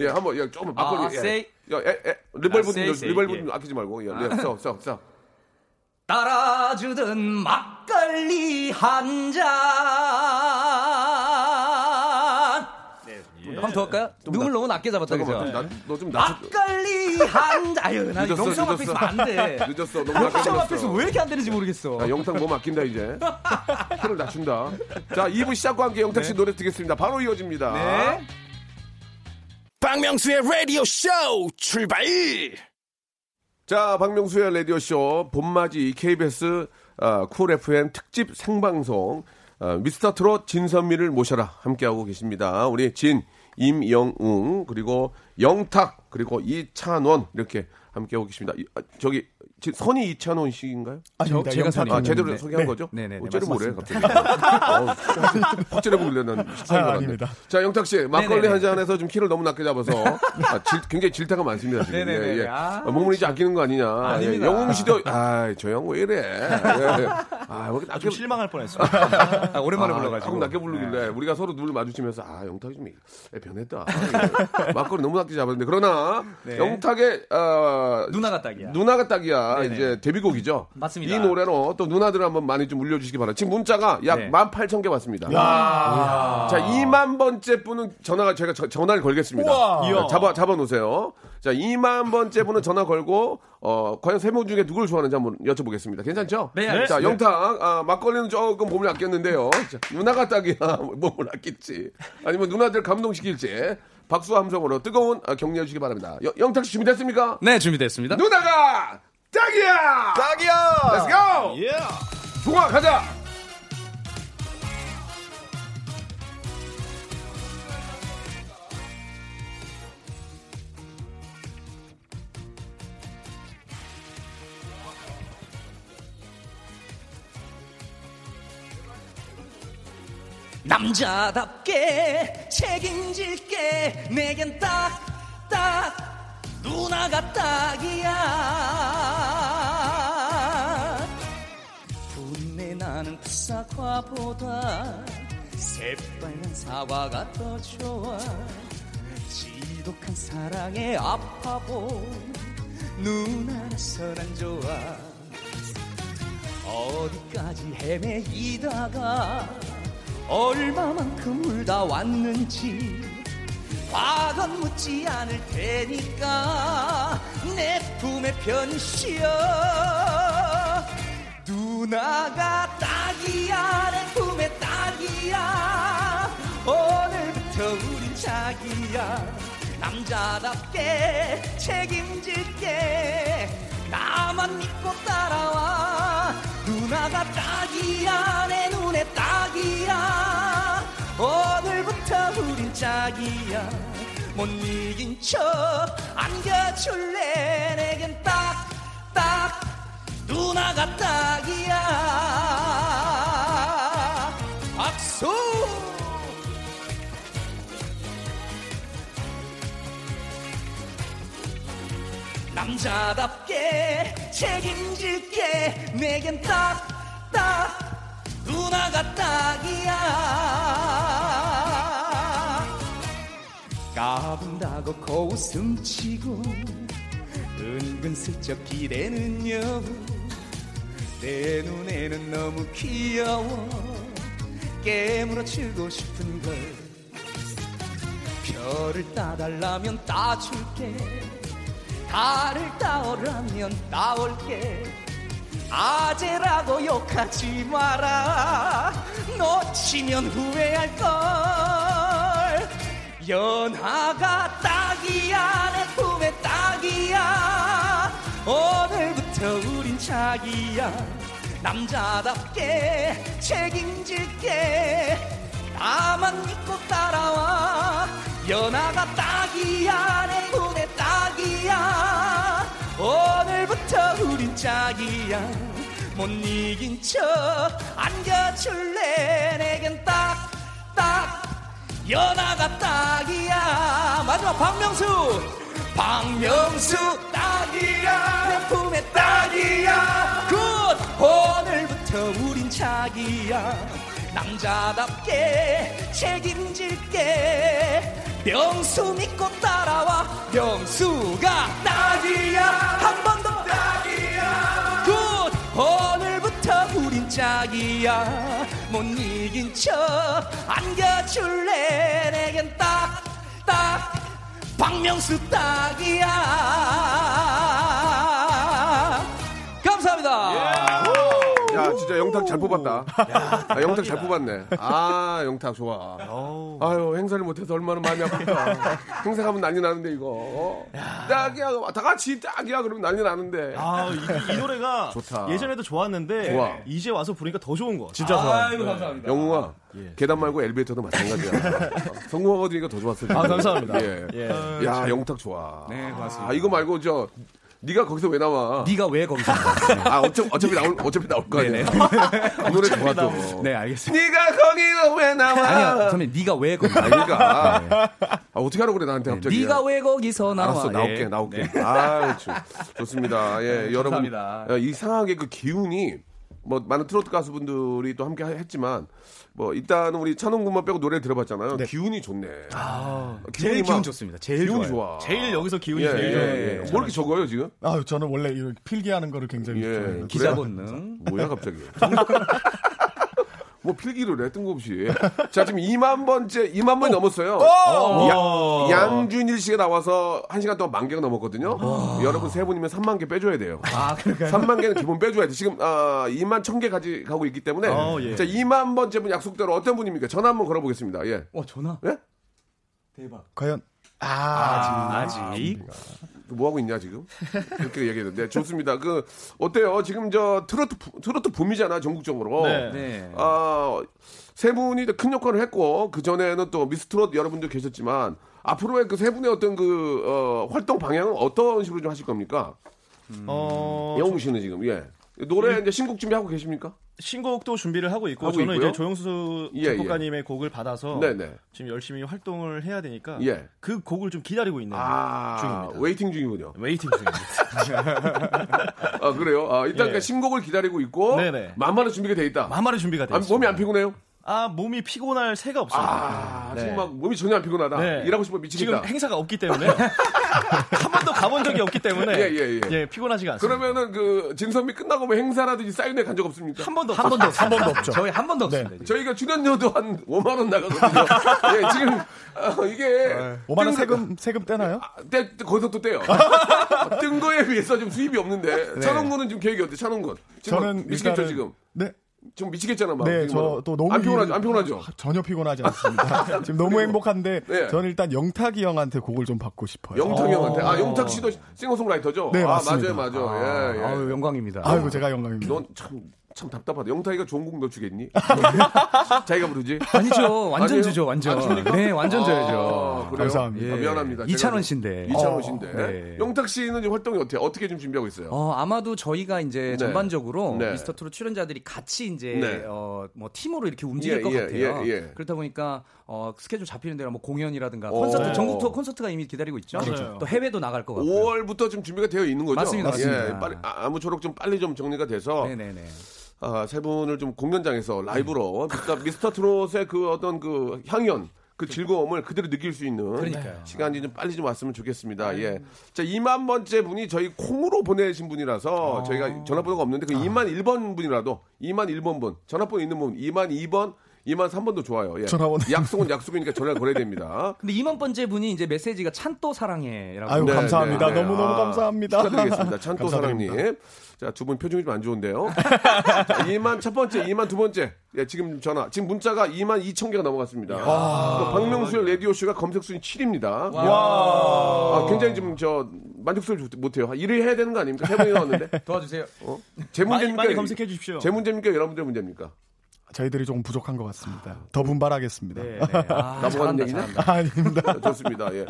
A: 예, 한번 예, 조금 막걸리.
E: 아,
A: 예.
E: 세이.
A: 야, 에, 에, 리벌브
E: 아, 세이,
A: 좀
E: 세이,
A: 리벌브
E: 예.
A: 좀 아끼지 말고. 예, 예, 써, 써, 써.
E: 따라주던 막걸리 한 잔. 한번 더 할까요? 눈물 너무 낮게 잡았다 그죠?
A: 너좀.
E: 막걸리 한 잔. 아유, 나
A: 늦었어,
E: 명성 앞에
A: 늦었어.
E: 있으면 안 돼.
A: 늦었어. 너무 낮게
E: 명성 앞에서. 왜 이렇게 안 되는지 모르겠어.
A: 자, 영탁 몸 아낀다 이제. 키를 낮춘다. 자, 2부 시작과 함께 영탁 씨 노래 듣겠습니다. 바로 이어집니다.
E: 네.
B: 박명수의 라디오 쇼 출발!
A: 자, 박명수의 라디오쇼 봄맞이 KBS 어, 쿨 FM 특집 생방송 어, 미스터 트롯 진선미를 모셔라 함께하고 계십니다. 우리 진, 임영웅 그리고 영탁 그리고 이찬원 이렇게 함께하고 계십니다. 이, 아, 저기 지- 선이 이찬원 씨인가요?
F: 아닙니다.
E: 제가
F: 영탁이
A: 아,
E: 네.
A: 제대로
F: 있는데.
A: 소개한
F: 네.
A: 거죠?
E: 네네네,
A: 어째를 뭐래
E: 맞습니다.
A: 갑자기. 확 째려보길래 난
F: 아. 아닙니다.
A: 자, 영탁 씨, 막걸리
E: 네네네.
A: 한 잔에서 좀 키를 너무 낮게 잡아서 아, 질- 굉장히 질타가 많습니다, 지금.
E: 네네네.
A: 예, 예.
E: 아,
A: 아, 몸을 이제 아끼는 거 아니냐.
E: 아닙니다.
A: 예, 영웅 씨도, 아, 저 형 왜 이래. 예, 예. 아, 왜 이렇게 낮게,
D: 좀 실망할 뻔했어요
E: 아, 오랜만에
A: 아,
E: 불러가지고.
A: 조금 낮게 부르길래 우리가 서로 눈을 마주치면서 아, 영탁이 좀 애, 변했다. 예. 막걸리 너무 낮게 잡았는데. 그러나,
E: 네.
A: 영탁의, 어,
E: 누나가 딱이야.
A: 누나가 딱이야.
E: 네네.
A: 이제 데뷔곡이죠.
E: 맞습니다.
A: 이 노래로 또 누나들 한번 많이 좀 울려주시기 바랍니다. 지금 문자가 약
E: 네.
A: 18,000개 왔습니다. 자, 2만 번째 분은 전화가 제가 저- 전화를 걸겠습니다.
F: 우와.
A: 자, 잡아 잡아 놓으세요. 자, 2만 번째 분은 전화 걸고 어 과연 세명 중에 누굴 좋아하는지 한번 여쭤보겠습니다. 괜찮죠?
E: 네,
A: 자,
E: 알겠습니다.
A: 영탁 아, 막걸리는 조금 몸을 아꼈는데요. 자, 누나가 딱이야. 몸을 아낄지 아니면 누나들 감동시킬지 박수 함성으로 뜨거운 아, 격려해 주시기 바랍니다. 여- 영탁 씨 준비됐습니까?
E: 네, 준비됐습니다.
A: 누나가 딱이야.
D: 딱이야
A: Let's go.
D: 예
A: 동아 가자.
E: 남자답게 책임질게 내겐 딱, 딱, 누나가 딱이야. 분내 나는 풋사과보다 새빨간 사과가 더 좋아. 지독한 사랑에 아파본 누나라서 난 좋아. 어디까지 헤매이다가 얼마만큼 울다 왔는지 과건 묻지 않을 테니까 내 품에 편시여 누나가 딱이야 내 품에 딱이야. 오늘부터 우린 자기야. 남자답게 책임질게. 나만 믿고 따라와. 누나가 딱이야 내 눈에 딱이야 오늘부터 우린 짝이야. 못 이긴 척 안겨줄래? 내겐 딱 딱 누나가 딱이야. 박수! 남자답게 책임질게. 내겐 딱딱 누나가 딱이야. 까분다고 고웃음 치고 은근슬쩍 기대는 여우. 내 눈에는 너무 귀여워 깨물어 주고 싶은 걸. 별을 따달라면 따줄게. 달을 따오라면 따올게 아재라고 욕하지 마라. 놓치면 후회할 걸. 연하가 딱이야 내 품에 딱이야. 오늘부터 우린 자기야. 남자답게 책임질게. 나만 믿고 따라와. 연하가 딱이야 내 짝이야. 못 이긴 척 안겨줄래? 내겐 딱 딱 연하가 딱이야. 마지막 박명수. 박명수 딱이야. 내 품에 딱이야. Good! 오늘부터 우린 자기야. 남자답게 책임질게. 명수 믿고 따라와. 명수가 딱이야. 한 번 더. 딱이야 굿 오늘부터 우린 짝이야. 못 이긴 척 안겨줄래? 내겐 딱 딱 박명수 딱이야
A: 진짜 영탁 잘 뽑았다. 아, 영탁 잘 뽑았네. 아, 영탁 좋아. 아유, 행사를 못해서 얼마나 마음이 아프다. 행사 가면 난리 나는데, 이거. 어? 딱이야. 다 같이 딱이야. 그러면 난리 나는데.
D: 아, 이, 이 노래가
A: 좋다.
D: 예전에도 좋았는데
A: 좋아.
D: 이제 와서 부르니까 더 좋은 거.
G: 진짜 좋아요.
F: 아이고 감사합니다.
A: 영웅아, 계단 말고 엘리베이터도 마찬가지야. 성공하고 들으니까 더 좋았어.
D: 아, 감사합니다.
A: 예.
D: 예.
A: 야, 영탁 좋아.
F: 네, 고맙습니다.
A: 아, 이거 말고 저, 네가 거기서 왜 나와?
F: 네가 왜 거기서?
A: 아, 어차피, 어차피 나올, 어차피 나올 거 아니야. 이 노래 좋아, 또.
F: 네, 알겠습니다.
A: 네가 거기서 왜 나와?
F: 아니요, 선배님, 네가 왜 거기서?
A: 아, 그러니까. 아, 어떻게 하라고 그래, 나한테 갑자기.
F: 네가 왜 거기서 나와?
A: 알았어, 나올게,
F: 예.
A: 나올게. 아, 좋습니다. 예, 여러분.
F: 감사합니다.
A: 어, 이상하게 그 기운이, 뭐, 많은 트로트 가수분들이 또 함께 했지만, 뭐, 일단은 우리 찬홍 군만 빼고 노래 들어봤잖아요. 기운이 좋네.
F: 제일
A: 기운이
F: 기운
A: 막-
F: 좋습니다. 제일
A: 기운
F: 좋아요.
A: 좋아.
D: 제일 여기서 기운이
A: 예,
D: 제일
A: 예,
D: 좋아요.
A: 예. 뭐 이렇게 적어요, 지금?
G: 아, 저는 원래 이 필기하는 거를 굉장히
A: 예.
G: 좋아해요.
F: 기자? 본능.
A: 뭐야 갑자기? 뭐 필기를 해 뜬금없이. 자 지금 2만 번째 2만 번이 넘었어요. 야- 양준일 씨가 나와서 1 시간 동안 만 개가 넘었거든요. 여러분 세 분이면 3만 개 빼줘야 돼요.
F: 아, 그럴까요?
A: 3만 개는 기본 빼줘야 돼. 지금 아, 2만 1천 개 가지 가고 있기 때문에
D: 어, 예.
A: 자 2만 번째 분 약속대로 어떤 분입니까? 전화 한번 걸어보겠습니다. 예.
F: 어, 전화.
A: 예?
G: 과연
F: 아직.
A: 뭐 하고 있냐 지금? 그렇게 얘기했는데 좋습니다. 그 어때요? 지금 저 트로트 부- 트로트 붐이잖아 전국적으로.
D: 네.
F: 네.
A: 아, 세 분이 큰 역할을 했고 그 전에는 또 미스트롯 여러분들 계셨지만 앞으로의 그 세 분의 어떤 그 어, 활동 방향은 어떤 식으로 좀 하실 겁니까?
D: 어,
A: 영웅 씨는 지금 예 노래 이제 신곡 준비하고 계십니까?
D: 신곡도 준비를 하고 있고
A: 하고
D: 저는
A: 있고요?
D: 이제 조영수
A: 예,
D: 작곡가님의 곡을 받아서
A: 네네.
D: 지금 열심히 활동을 해야 되니까
A: 예.
D: 그 곡을 좀 기다리고 있는
A: 아
D: 중입니다.
A: Waiting 중이군요.
D: Waiting 중입니다.
A: 아 그래요? 아, 일단
D: 예.
A: 그 신곡을 기다리고 있고
D: 네네.
A: 만만한 준비가 돼 있다.
D: 만만히 준비가
A: 아,
D: 되어 있습니다.
A: 몸이 안 피곤해요?
D: 아 몸이 피곤할 새가 없습니다.
A: 아,
D: 네.
A: 지금 막 몸이 전혀 안 피곤하다.
D: 네.
A: 일하고 싶어 미치겠다.
D: 지금 행사가 없기 때문에 한 번도 가본 적이 없기 때문에
A: 예, 예, 예.
D: 피곤하지가 않습니다.
A: 그러면은 그 진선미 끝나고 뭐 행사라든지 사인회 간 적 없습니까?
D: 한 번도
E: 한 번도 없어요.
F: 한 번도 없죠.
E: 저희 한 번도
F: 네.
E: 없습니다.
A: 저희가 출연료도 한 5만 원 나가거든요. 예, 지금 어, 이게
F: 5만 원
A: 뜬-
F: 세금 세금 떼나요?
A: 아, 떼, 떼- 거기서 또 떼요. 뜬 거에 비해서 지금 수입이 없는데 찬원군은 지금 계획이 어때? 막
F: 저는
A: 미치겠죠
F: 일단은-
A: 지금.
F: 네.
A: 지금 미치겠잖아 막.
F: 네. 저 또 너무
A: 안 피곤하죠?
F: 일-
A: 안 피곤하죠?
F: 전혀 피곤하지 않습니다. 지금 너무 행복한데
A: 네.
F: 저는 일단 영탁이 형한테 곡을 좀 받고 싶어요.
A: 영탁이 형한테. 아 영탁 씨도 싱어송라이터죠?
F: 네,
A: 아
F: 맞습니다.
A: 맞아요, 맞아요. 예, 예.
E: 아유, 영광입니다.
F: 아이고 제가 영광입니다.
A: 넌 참 참 답답하다. 영탁이가 좋은 곡너 주겠니? 자기가 부르지?
E: 아니죠. 완전
A: 아니에요?
E: 주죠, 완전.
A: 아, 줍니까?
E: 네, 완전
A: 아,
E: 줘야죠.
A: 그래요?
F: 감사합니다.
A: 아, 미안합니다.
E: 이찬원
A: 제가
E: 씨인데.
A: 이찬원 씨인데.
E: 네.
A: 영탁 씨는 활동이 어떻게 어떻게 좀 준비하고 있어요?
E: 어, 아마도 저희가 이제
A: 네.
E: 전반적으로
A: 네.
E: 미스터 트롯 출연자들이 같이 이제
A: 네.
E: 어, 뭐 팀으로 이렇게 움직일
A: 예,
E: 것
A: 예,
E: 같아요.
A: 예, 예.
E: 그렇다 보니까 어, 스케줄 잡히는 데가 뭐 공연이라든가
A: 오.
E: 콘서트
A: 네.
E: 전국 투어 콘서트가 이미 기다리고 있죠.
D: 그렇죠.
E: 또 해외도 나갈 것 같고요.
A: 5월부터 지금 준비가 되어 있는 거죠?
E: 맞습니다, 맞습니다.
A: 예, 빨리, 아, 아무쪼록 좀 빨리 좀 정리가 돼서
E: 네네네.
A: 아, 세 분을 좀 공연장에서 라이브로 미스터, 미스터 트롯의 그 어떤 그 향연 그 즐거움을 그대로 느낄 수 있는
E: 그러니까요.
A: 시간이 좀 빨리 좀 왔으면 좋겠습니다. 예. 자, 2만 번째 분이 저희 콩으로 보내신 분이라서 저희가 전화번호가 없는데 그 2만 1번 분이라도 2만 1번 분 전화번호 있는 분 2만 2번 2만 3번도 좋아요. 예.
F: 전화번호.
A: 약속은 약속이니까 전화를 걸어야 됩니다.
E: 근데 이만 번째 분이 이제 메시지가 찬또 사랑해라고.
F: 아유
A: 네,
F: 감사합니다.
A: 네, 네.
F: 너무 너무
A: 아,
F: 감사합니다.
A: 축하드리겠습니다. 찬또. 사랑님. 자, 두 분 표정이 좀 안 좋은데요. 자, 2만 첫 번째, 2만 두 번째. 예, 지금 전화. 지금 문자가 2만 2천 개가 넘어갔습니다. 또 박명수의 라디오 쇼가 검색 순위 7입니다. 아, 굉장히 지금 저 만족스러워 못해요. 일을 해야 되는 거 아닙니까? 세 번이 나 왔는데.
E: 도와주세요.
A: 제
D: 많이,
A: 문제입니까?
D: 많이 검색해 주십시오.
A: 제 문제입니까? 여러분들 문제입니까?
F: 저희들이 조금 부족한 것 같습니다. 더 분발하겠습니다.
E: 네, 네. 아,
A: 하는 얘기냐?
E: 잘한다.
F: 아닙니다.
A: 좋습니다. 예.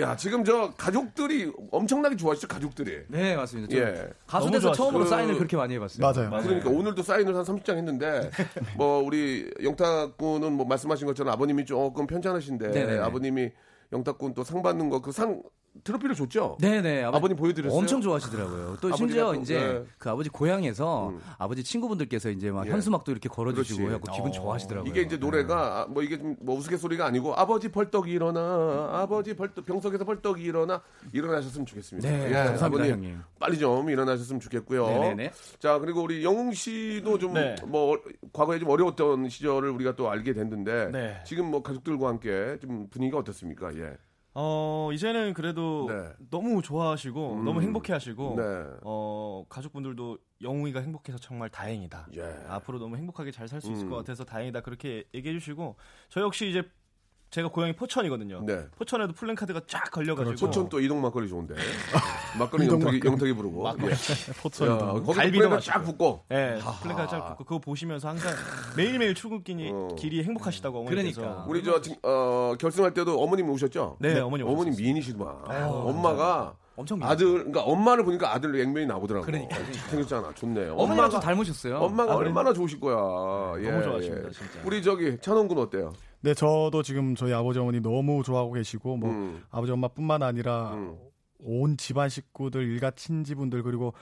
A: 야, 지금 저 가족들이 엄청나게 좋아하시죠? 가족들이.
E: 네, 맞습니다. 저
A: 예.
E: 가수 돼서. 처음으로
A: 그-
E: 사인을 그렇게 많이 해봤어요.
F: 맞아요.
A: 그러니까 오늘도 사인을 한 30장 했는데 뭐 우리 영탁 군은 뭐 말씀하신 것처럼 아버님이 조금 편찮으신데
E: 네네네.
A: 아버님이 영탁 군 또 상 받는 거 그 상 트로피를 줬죠?
E: 네네.
A: 아버님 보여드렸어요?
E: 엄청 좋아하시더라고요. 또 심지어
A: 또,
E: 이제
A: 네.
E: 그 아버지 고향에서 아버지 친구분들께서 이제 막
A: 예.
E: 현수막도 이렇게 걸어주시고. 해갖고 기분 좋아하시더라고요.
A: 이게 이제 노래가 아, 뭐 이게 좀 뭐 우스갯소리가 아니고 아버지 벌떡 일어나 아버지 벌떡 병석에서 벌떡 일어나 일어나셨으면 좋겠습니다.
E: 네,
A: 예,
E: 감사합니다,
A: 아버님
E: 형님.
A: 빨리 좀 일어나셨으면 좋겠고요.
E: 네네네.
A: 자 그리고 우리 영웅 씨도 좀
D: 네.
A: 뭐 과거에 좀 어려웠던 시절을 우리가 또 알게 됐는데
D: 네.
A: 지금 뭐 가족들과 함께 좀 분위기가 어떻습니까? 예.
D: 어, 이제는 그래도
A: 네.
D: 너무 좋아하시고
A: 음.
D: 너무 행복해 하시고
A: 네.
D: 어, 가족분들도 영웅이가 행복해서 정말 다행이다.
A: 예.
D: 앞으로 너무 행복하게 잘 살수 있을
A: 음.
D: 것 같아서 다행이다. 그렇게 얘기해 주시고 저 역시 이제 제가 고향이 포천이거든요.
A: 네.
D: 포천에도 플랜카드가 쫙 걸려 가지고
A: 포천 또 이동 막걸리 좋은데 막걸리 영탁이
F: 막걸리.
A: 영탁이 부르고 예.
F: 포천도.
A: 야, 플랜카
D: 맛있고.
A: 쫙 붙고
D: 예, 플랜카드 쫙 붙고 그거 보시면서 항상 매일매일 출근길이
A: 어.
D: 길이 행복하시다고 어머니께서
E: 그러니까.
A: 우리 저 지- 어, 결승할 때도 어머님 오셨죠?
D: 네, 어머님
A: 어머님
D: 오셨어요.
A: 미인이시더만. 엄마가
E: 엄청
A: 아들, 그러니까 엄마를 보니까 아들 액면이 나오더라고.
E: 그러니까.
A: 생겼잖아. 좋네.
E: 어머니랑 좀 닮으셨어요.
A: 엄마가
D: 아?
A: 얼마나 좋으실 거야. 예,
D: 너무 좋아하십니다,
A: 예.
D: 진짜.
A: 우리 저기 찬원군 어때요?
F: 네, 저도 지금 저희 아버지 어머니 너무 좋아하고 계시고 뭐
A: 음.
F: 아버지 엄마뿐만 아니라
A: 음.
F: 온 집안 식구들 일가 친지분들 그리고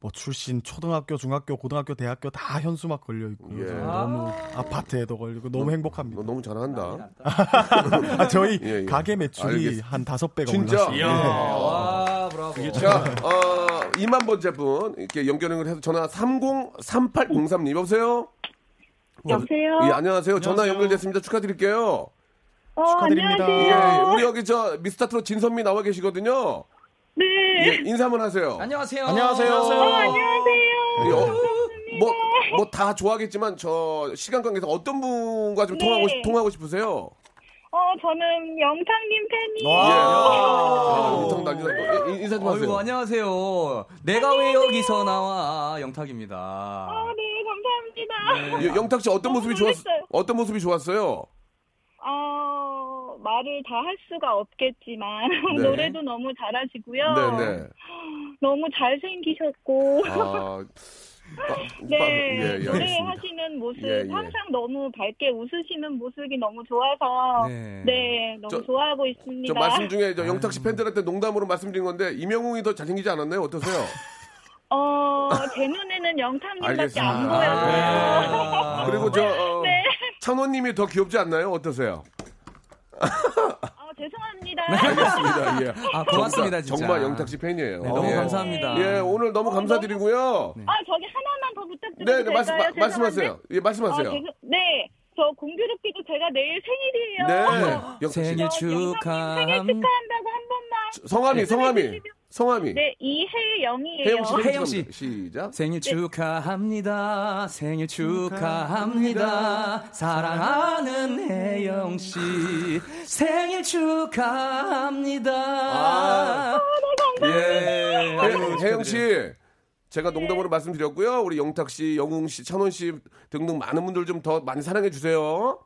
F: 뭐 출신 초등학교, 중학교, 고등학교, 대학교 다 현수막 걸려 있고
A: 예.
F: 너무 아 파트에도 걸리고 너무
A: 너
F: 행복합니다.
A: 너무 잘한다.
F: 아, 저희
A: 예, 예.
F: 가게 매출이
A: 알겠습니다.
F: 한 다섯 배가
A: 진짜?
F: 올랐어요.
A: 이야.
E: 와, 브라보.
A: 자, 어, 2만 번째 분 이렇게 연결을 해서 전화 303803님 여보세요?
H: 여보세요?
A: 예, 안녕하세요. 전화
D: 안녕하세요.
A: 연결됐습니다. 축하드릴게요.
H: 어,
F: 축하드립니다.
A: 예,
H: 안녕하세요.
A: 우리 여기 저 미스터트롯 진선미 나와 계시거든요.
H: 네.
A: 예, 인사 한번 하세요.
E: 안녕하세요.
F: 안녕하세요.
H: 안녕하세요.
A: 예, 어, 뭐, 뭐 다 좋아하겠지만 저 시간 관계에서 어떤 분과 좀
H: 네.
A: 통하고 싶, 통하고 싶으세요?
H: 어, 저는 영탁님 팬이에요.
A: 예. 아, 엄청 난리다. 예, 인사 좀 하세요.
E: 안녕하세요. 내가 왜 여기서 나와 영탁입니다.
H: 아, 네, 감사합니다.
A: 예, 영탁 씨 어떤
H: 너무
A: 모습이 좋았. 어떤 모습이 좋았어요?
H: 어, 말을 다 할 수가 없겠지만
A: 네.
H: 노래도 너무 잘하시고요.
A: 네, 네.
H: 너무 잘생기셨고
A: 아, 빠-
H: 네,
A: 빠- 예, 예,
H: 노래
A: 알겠습니다.
H: 하시는 모습
A: 예, 예.
H: 항상 너무 밝게 웃으시는 모습이 너무 좋아서
E: 네.
H: 네, 너무
A: 저-
H: 좋아하고 있습니다.
A: 저 말씀 중에 저 영탁 씨 팬들한테 농담으로 말씀드린 건데 이명웅이 더 잘생기지 않았나요? 어떠세요?
H: 어, 제 눈에는 영탁님밖에 안. 보여서
A: 아, 그리고 저 어,
H: 네.
A: 찬호님이 더 귀엽지 않나요? 어떠세요?
H: 아, 죄송합니다.
A: 알겠습니다. 예.
E: 아, 고맙습니다,
A: 정말,
E: 진짜.
A: 정말 영탁 씨 팬이에요.
E: 네, 너무
A: 예.
E: 감사합니다.
A: 예, 오늘 너무 감사드리고요.
H: 아, 저기 하나만 더 부탁드려도
A: 네, 네, 말씀? 마- 말씀하세요. 예, 말씀하세요.
H: 어, 죄송- 네. 저 공교롭게도 제가 내일 생일이에요.
A: 네. 씨.
E: 생일
H: 저 영상님 생일
E: 축하합니다.
H: 축하한다고 한 번만.
A: 성함이, 성함이, 성함이.
H: 네, 이혜영이에요.
A: 혜영 씨,
E: 어, 혜영 씨.
A: 시작.
E: 생일 축하합니다. 생일 축하합니다. 사랑하는 혜영 씨. 생일 축하합니다.
A: 아,
E: 예.
A: 혜- 혜영 씨. 제가 농담으로 말씀드렸고요. 우리 영탁 씨, 영웅 씨, 찬원 씨 등등 많은 분들 좀 더 많이 사랑해 주세요.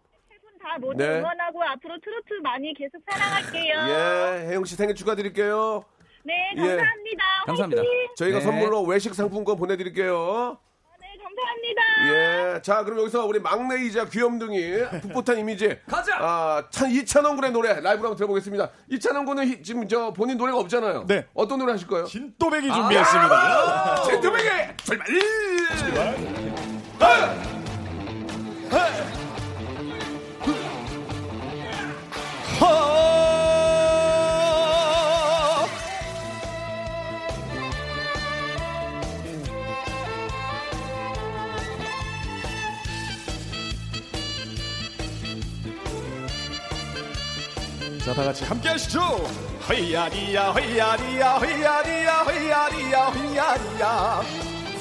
H: 다 모두
A: 네.
H: 응원하고 앞으로 트로트 많이 계속 사랑할게요.
A: 예, 혜영 씨 생일 축하드릴게요.
H: 네,
A: 예.
H: 감사합니다.
E: 감사합니다.
H: 화이팅!
A: 저희가
E: 네.
A: 선물로 외식 상품권 보내드릴게요.
H: 네, 감사합니다.
A: 예. 자, 그럼 여기서 우리 막내이자 귀염둥이 풋풋한 이미지.
E: 가자!
A: 아, 찬, 이찬원 군의 노래 라이브로 한번 들어보겠습니다. 이찬원 군은 히- 지금 저 본인 노래가 없잖아요.
F: 네.
A: 어떤 노래 하실 거예요?
F: 진또배기 준비했습니다.
A: 제트백이 출발!
F: 자, 다 같이 함께 하시죠. 허이야리야, 허이야리야, 허이야리야, 허이야리야, 허이야리야.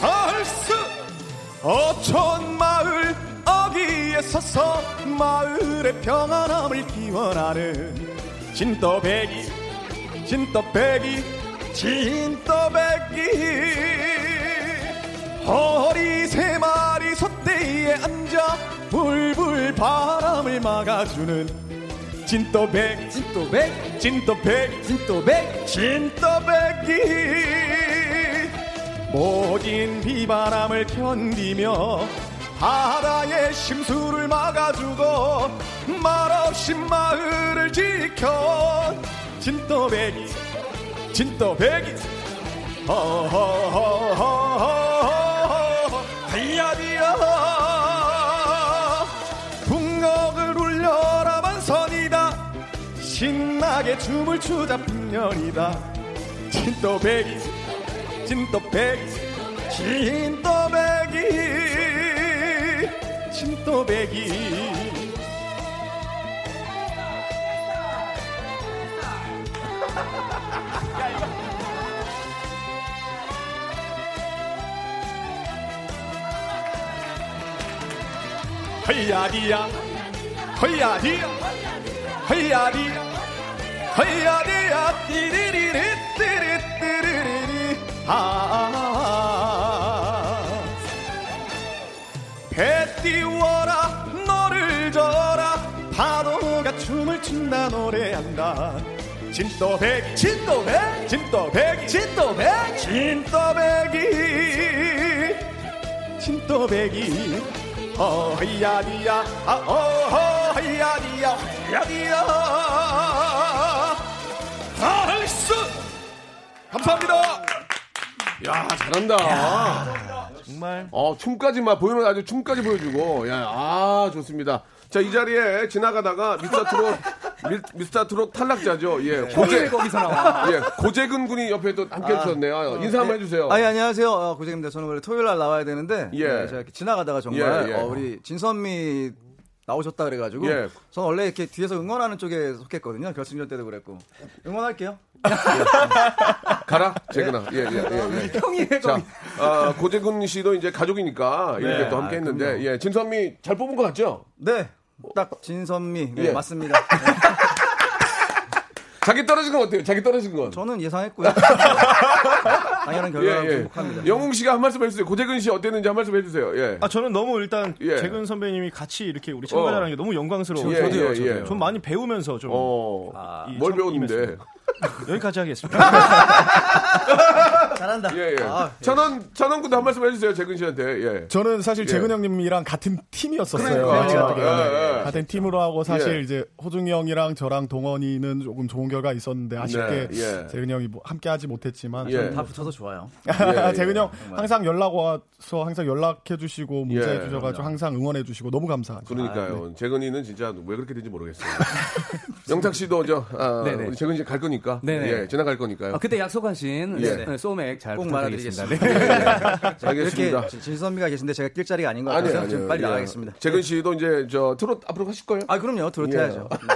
F: 헐스 어촌 마을 어귀에 서서 마을의 평안함을 기원하는 진또배기, 진또배기, 진또배기. 허리 세 마리 솥대에 앉아 불불 바람을 막아주는 진또백
I: 진또백
F: 진또백
I: 진또백.
F: 진또백이 모진 비바람을 견디며 바다의 심수를 막아주고 말없이 마을을 지켜. 진또백이 진또백이. 허허허허허허 신나게 춤을 추자 풍년이다. 진또배기 진또배기 진또배기 진또배기 허야디야 허야디야 허야디야 허야디야 띠리리리 띠리띠리리 아배 띄워라 너를 져라 파도가 춤을 춘다 노래한다 진또배기 진또배기 진또배기 진또배기 진또배기 진또배기 어이야디야 아 어이 야디야 야디야 할수 감사합니다
A: 야, 잘한다.
D: 정말
A: 어, 춤까지 막 보이는 아주 춤까지 보여주고. 야, 아, 좋습니다. 자, 이 자리에 지나가다가 미스터 트롯, 미, 미스터 트롯 탈락자죠. 예, 고재.
E: 거기서 나와.
A: 예, 고재근 군이 옆에 또 함께 해주셨네요. 인사 한번 해주세요.
J: 아, 예, 안녕하세요. 어, 고재입니다. 저는 원래 토요일 날 나와야 되는데
A: 예.
J: 네, 제가 이렇게 지나가다가 정말
A: 예, 예.
J: 어, 우리 진선미 나오셨다 그래가지고
A: 예.
J: 저는 원래 이렇게 뒤에서 응원하는 쪽에 속했거든요. 결승전 때도 그랬고 응원할게요.
A: 가라, 재근아. 예, 예, 예. 예.
J: 형이
A: 자, 아, 고재근 씨도 이제 가족이니까 이렇게
J: 네.
A: 또 함께
J: 아,
A: 했는데. 예, 진선미 잘 뽑은 것 같죠?
J: 네, 딱 진선미 네,
A: 예.
J: 맞습니다. 네.
A: 자기 떨어진 건 어때요? 자기 떨어진 건?
J: 저는 예상했고요. 당연한 결과를
A: 예, 예.
J: 행복합니다.
A: 영웅 씨가 한 말씀 해주세요. 고재근 씨 어땠는지 한 말씀 해주세요. 예.
D: 아 저는 너무 일단
A: 예.
D: 재근 선배님이 같이 이렇게 우리 참가자라는 게 너무 영광스러워요.
A: 예, 예, 예.
D: 좀 많이 배우면서 좀
A: 어, 뭘
D: 참-
A: 배웠는데?
D: 여기까지 하겠습니다.
J: 잘한다.
A: 예, 예.
J: 아,
A: 천원, 천원군도 한 말씀 해주세요, 재근 씨한테. 예.
F: 저는 사실
A: 예.
F: 재근 형님이랑 같은 팀이었었어요.
A: 그러니까. 예, 예.
F: 같은 팀으로 하고 사실
A: 예.
F: 이제 호중이 형이랑 저랑 동원이는 조금 좋은 결과 있었는데 아쉽게
A: 네, 예.
F: 재근 형이 뭐 함께 하지 못했지만
A: 예.
J: 다 붙여서 좋아요.
A: 예,
F: 재근 형
J: 정말.
F: 항상 연락 와서 항상 연락해 주시고 문자해
A: 예.
F: 주셔가지고 항상 응원해 주시고 너무 감사하죠.
A: 그러니까요. 재근이는 진짜 왜 그렇게 된지 모르겠어요. 영탁 씨도 저, 아,
E: 네네.
A: 우리 재근 씨 갈 거니까.
E: 네네.
A: 예, 지나갈 거니까요.
E: 아, 그때 약속하신
A: 예.
E: 네, 소맥
J: 잘꼭
E: 부탁드리겠습니다.
J: 말아드리겠습니다.
E: 네.
A: 알겠습니다.
J: 이렇게 진- 진선미가 계신데 제가 낄 자리가 아닌 것 같아서
A: 아니에요.
J: 좀 빨리
A: 예.
J: 나가겠습니다.
A: 재근 씨도 이제 저 트롯 앞으로 하실 거예요?
J: 아 그럼요. 들어도
A: 예.
J: 해야죠. 네.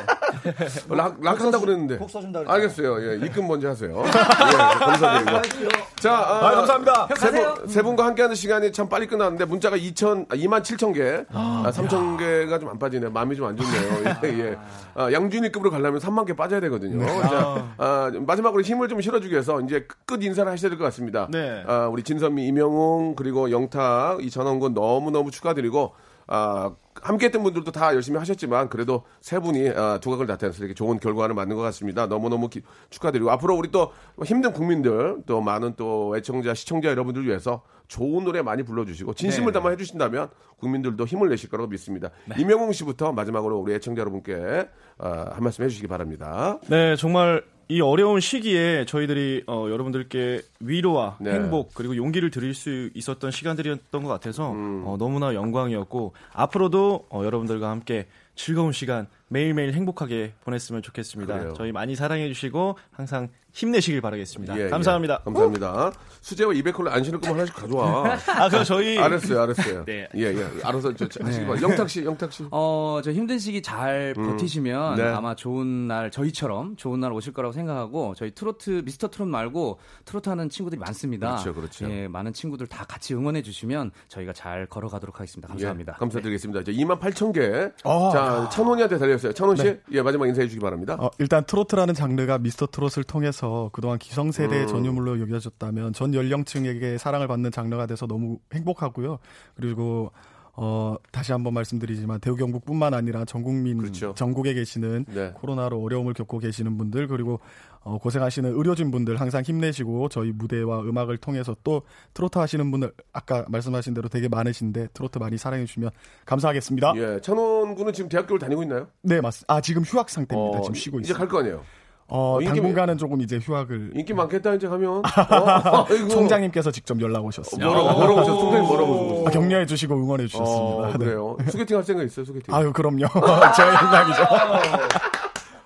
A: 락, 락 한다고 그랬는데.
J: 곡 써준다 그랬잖아요.
A: 알겠어요. 예, 입금 먼저 하세요. 예, 감사드리고. 자, 아,
F: 감사합니다.
A: 세, 분, 세 분과 함께하는 시간이 참 빨리 끝났는데 문자가 2천, 아, 2만 7천 개, 아, 3천 개가 좀 안 빠지네. 마음이 좀 안 좋네요. 예, 예. 아, 양준이급으로 가려면 3만 개 빠져야 되거든요. 자, 아, 마지막으로 힘을 좀 실어주기 위해서 이제 끝 인사를 하셔야 될 것 같습니다.
D: 네.
A: 아, 우리 진선미, 이명웅 그리고 영탁, 이 전원군 너무 너무 축하드리고. 아, 함께했던 분들도 다 열심히 하셨지만 그래도 세 분이 아, 두각을 나타내서 이렇게 좋은 결과를 만든 것 같습니다. 너무너무 기- 축하드리고 앞으로 우리 또 힘든 국민들 또 많은 또 애청자 시청자 여러분들 위해서 좋은 노래 많이 불러주시고 진심을 담아 해주신다면 국민들도 힘을 내실 거라고 믿습니다. 이명웅 씨부터 마지막으로 우리 애청자 여러분께 아, 한 말씀 해주시기 바랍니다.
D: 네, 정말 이 어려운 시기에 저희들이 어, 여러분들께 위로와
A: 네.
D: 행복 그리고 용기를 드릴 수 있었던 시간들이었던 것 같아서
A: 음.
D: 어, 너무나 영광이었고 앞으로도 어, 여러분들과 함께 즐거운 시간 매일매일 행복하게 보냈으면 좋겠습니다.
A: 그래요.
D: 저희 많이 사랑해 주시고 항상 힘내시길 바라겠습니다.
A: 예, 예.
D: 감사합니다.
A: 감사합니다. 수제와 200콜로 안 신을 거면 하나씩 가져와.
D: 아, 그럼 저희
A: 알았어요, 알았어요.
D: 네.
A: 예, 예. 알아서 저, 저 하시기 바랍니다. 영탁 씨, 영탁 씨.
E: 어, 저 힘든 시기 잘 버티시면
A: 네.
E: 아마 좋은 날 저희처럼 좋은 날 오실 거라고 생각하고 저희 트로트 미스터 트롯 말고 트로트 하는 친구들이 많습니다.
A: 그렇죠, 그렇죠.
E: 예, 많은 친구들 다 같이 응원해 주시면 저희가 잘 걸어가도록 하겠습니다. 감사합니다.
A: 예, 감사드리겠습니다. 이제 2만 8천 개.
F: 어.
A: 자, 천원이한테 달렸어요. 천원 씨, 예, 마지막 인사해 주기 바랍니다.
F: 어, 일단 트로트라는 장르가 미스터 트롯을 통해서 그동안 기성세대의
A: 음.
F: 전유물로 여겨졌다면 전 연령층에게 사랑을 받는 장르가 돼서 너무 행복하고요. 그리고 어, 다시 한번 말씀드리지만 대우 경북뿐만 아니라 전 국민
A: 그렇죠.
F: 전국에 계시는
A: 네.
F: 코로나로 어려움을 겪고 계시는 분들 그리고 어, 고생하시는 의료진 분들 항상 힘내시고 저희 무대와 음악을 통해서 또 트로트 하시는 분들 아까 말씀하신 대로 되게 많으신데 트로트 많이 사랑해 주시면 감사하겠습니다.
A: 예, 천원 군은 지금 대학교를 다니고 있나요?
F: 네, 맞습니다. 아, 지금 휴학 상태입니다.
A: 어,
F: 지금 쉬고
A: 이제
F: 있어요.
A: 갈거 아니에요.
F: 어,
A: 인기
F: 당분간은 조금 이제 휴학을
A: 인기 많겠다 이제 가면. 어.
F: 총장님께서 직접 연락 오셨습니다.
A: 뭐라고 뭐라고 하셨어? 총장님 뭐라고 하셨어?
F: 아, 격려해 주시고 응원해 주셨습니다.
A: 어,
F: 네.
A: 그래요. 소개팅 할 생각 있어요, 소개팅.
F: 아유, 그럼요. 제 영광이죠.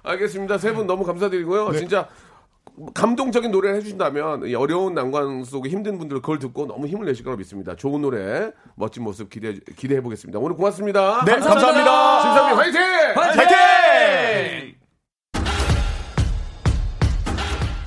A: 알겠습니다. 세 분 너무 감사드리고요. 진짜 감동적인 노래를 해주신다면 이 어려운 난관 속에 힘든 분들 그걸 듣고 너무 힘을 내실 거라고 믿습니다. 좋은 노래, 멋진 모습 기대 기대해 보겠습니다. 오늘 고맙습니다.
F: 네, 감사합니다.
A: 신상민 화이팅!
F: 화이팅!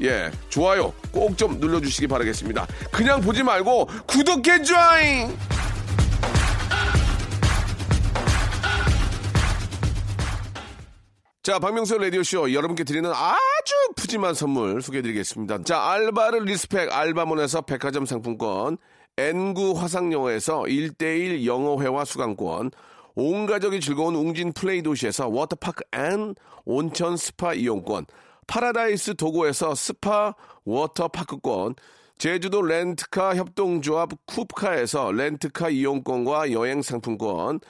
A: 예, 좋아요 꼭 좀 눌러주시기 바라겠습니다. 그냥 보지 말고 구독해 줘잉! 자, 박명수 라디오쇼 여러분께 드리는 아주 푸짐한 선물 소개해드리겠습니다. 자, 알바를 respect 알바몬에서 백화점 상품권, N구 화상영어에서 1대1 영어회화 수강권, 온 가족이 즐거운 웅진 플레이 도시에서 워터파크 and 온천 스파 이용권, 파라다이스 도고에서 스파 워터파크권, 제주도 렌트카 협동조합 쿱카에서 렌트카 이용권과 여행 상품권,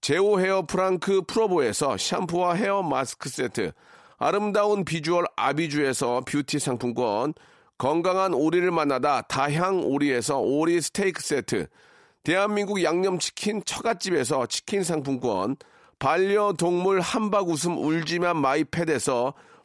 A: 제오 헤어 프랑크 프로보에서 샴푸와 헤어 마스크 세트, 아름다운 비주얼 아비주에서 뷰티 상품권, 건강한 오리를 만나다 다향 오리에서 오리 스테이크 세트, 대한민국 양념치킨 처갓집에서 치킨 상품권, 반려동물 함박 웃음 울지만 마이패드에서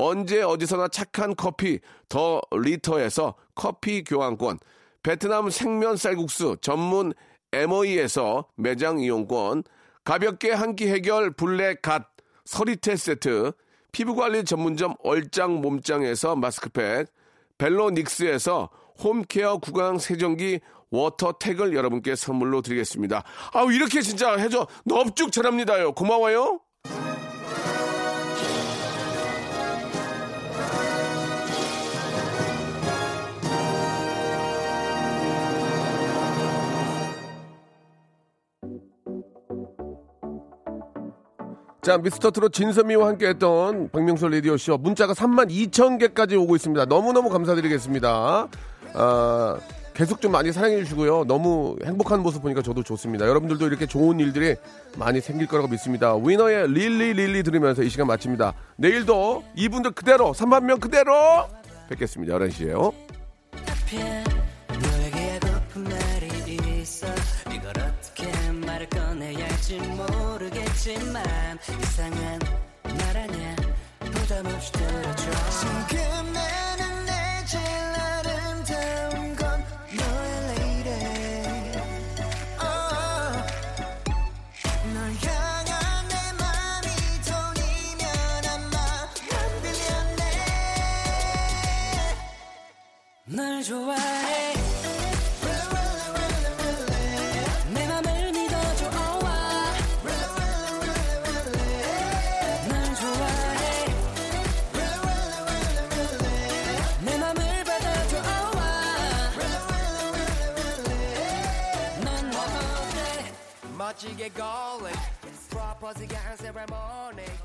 A: 언제 어디서나 착한 커피 더 리터에서 커피 교환권, 베트남 생면 쌀국수 전문 MOE에서 매장 이용권, 가볍게 한 끼 해결 블랙 갓 서리태 세트, 피부관리 전문점 얼짱 몸짱에서 마스크팩, 벨로닉스에서 home care 구강 세정기 워터택을 여러분께 선물로 드리겠습니다. 아우 이렇게 진짜 해줘 넙죽 잘합니다요. 고마워요. 자, 미스터 트롯 진선미와 함께 했던 박명수 라디오쇼 문자가 3만 2천 개까지 오고 있습니다. 너무너무 감사드리겠습니다. 아, 계속 좀 많이 사랑해 주시고요. 너무 행복한 모습 보니까 저도 좋습니다. 여러분들도 이렇게 좋은 일들이 많이 생길 거라고 믿습니다. 위너의 릴리 릴리 들으면서 이 시간 마칩니다. 내일도 이분들 그대로 3만 명 그대로 뵙겠습니다. 11시에요.
K: 너에게 모르겠지만 이상한 말 아냐 부담 없이 들어줘. 지금 나는 내 제일 아름다운 건 너의 lady oh. 널 향한 내 맘이 돈이면 아마 안 빌렸네 널 좋아해 멋지게 걸린 프로포즈가 한 세레모니 정해보자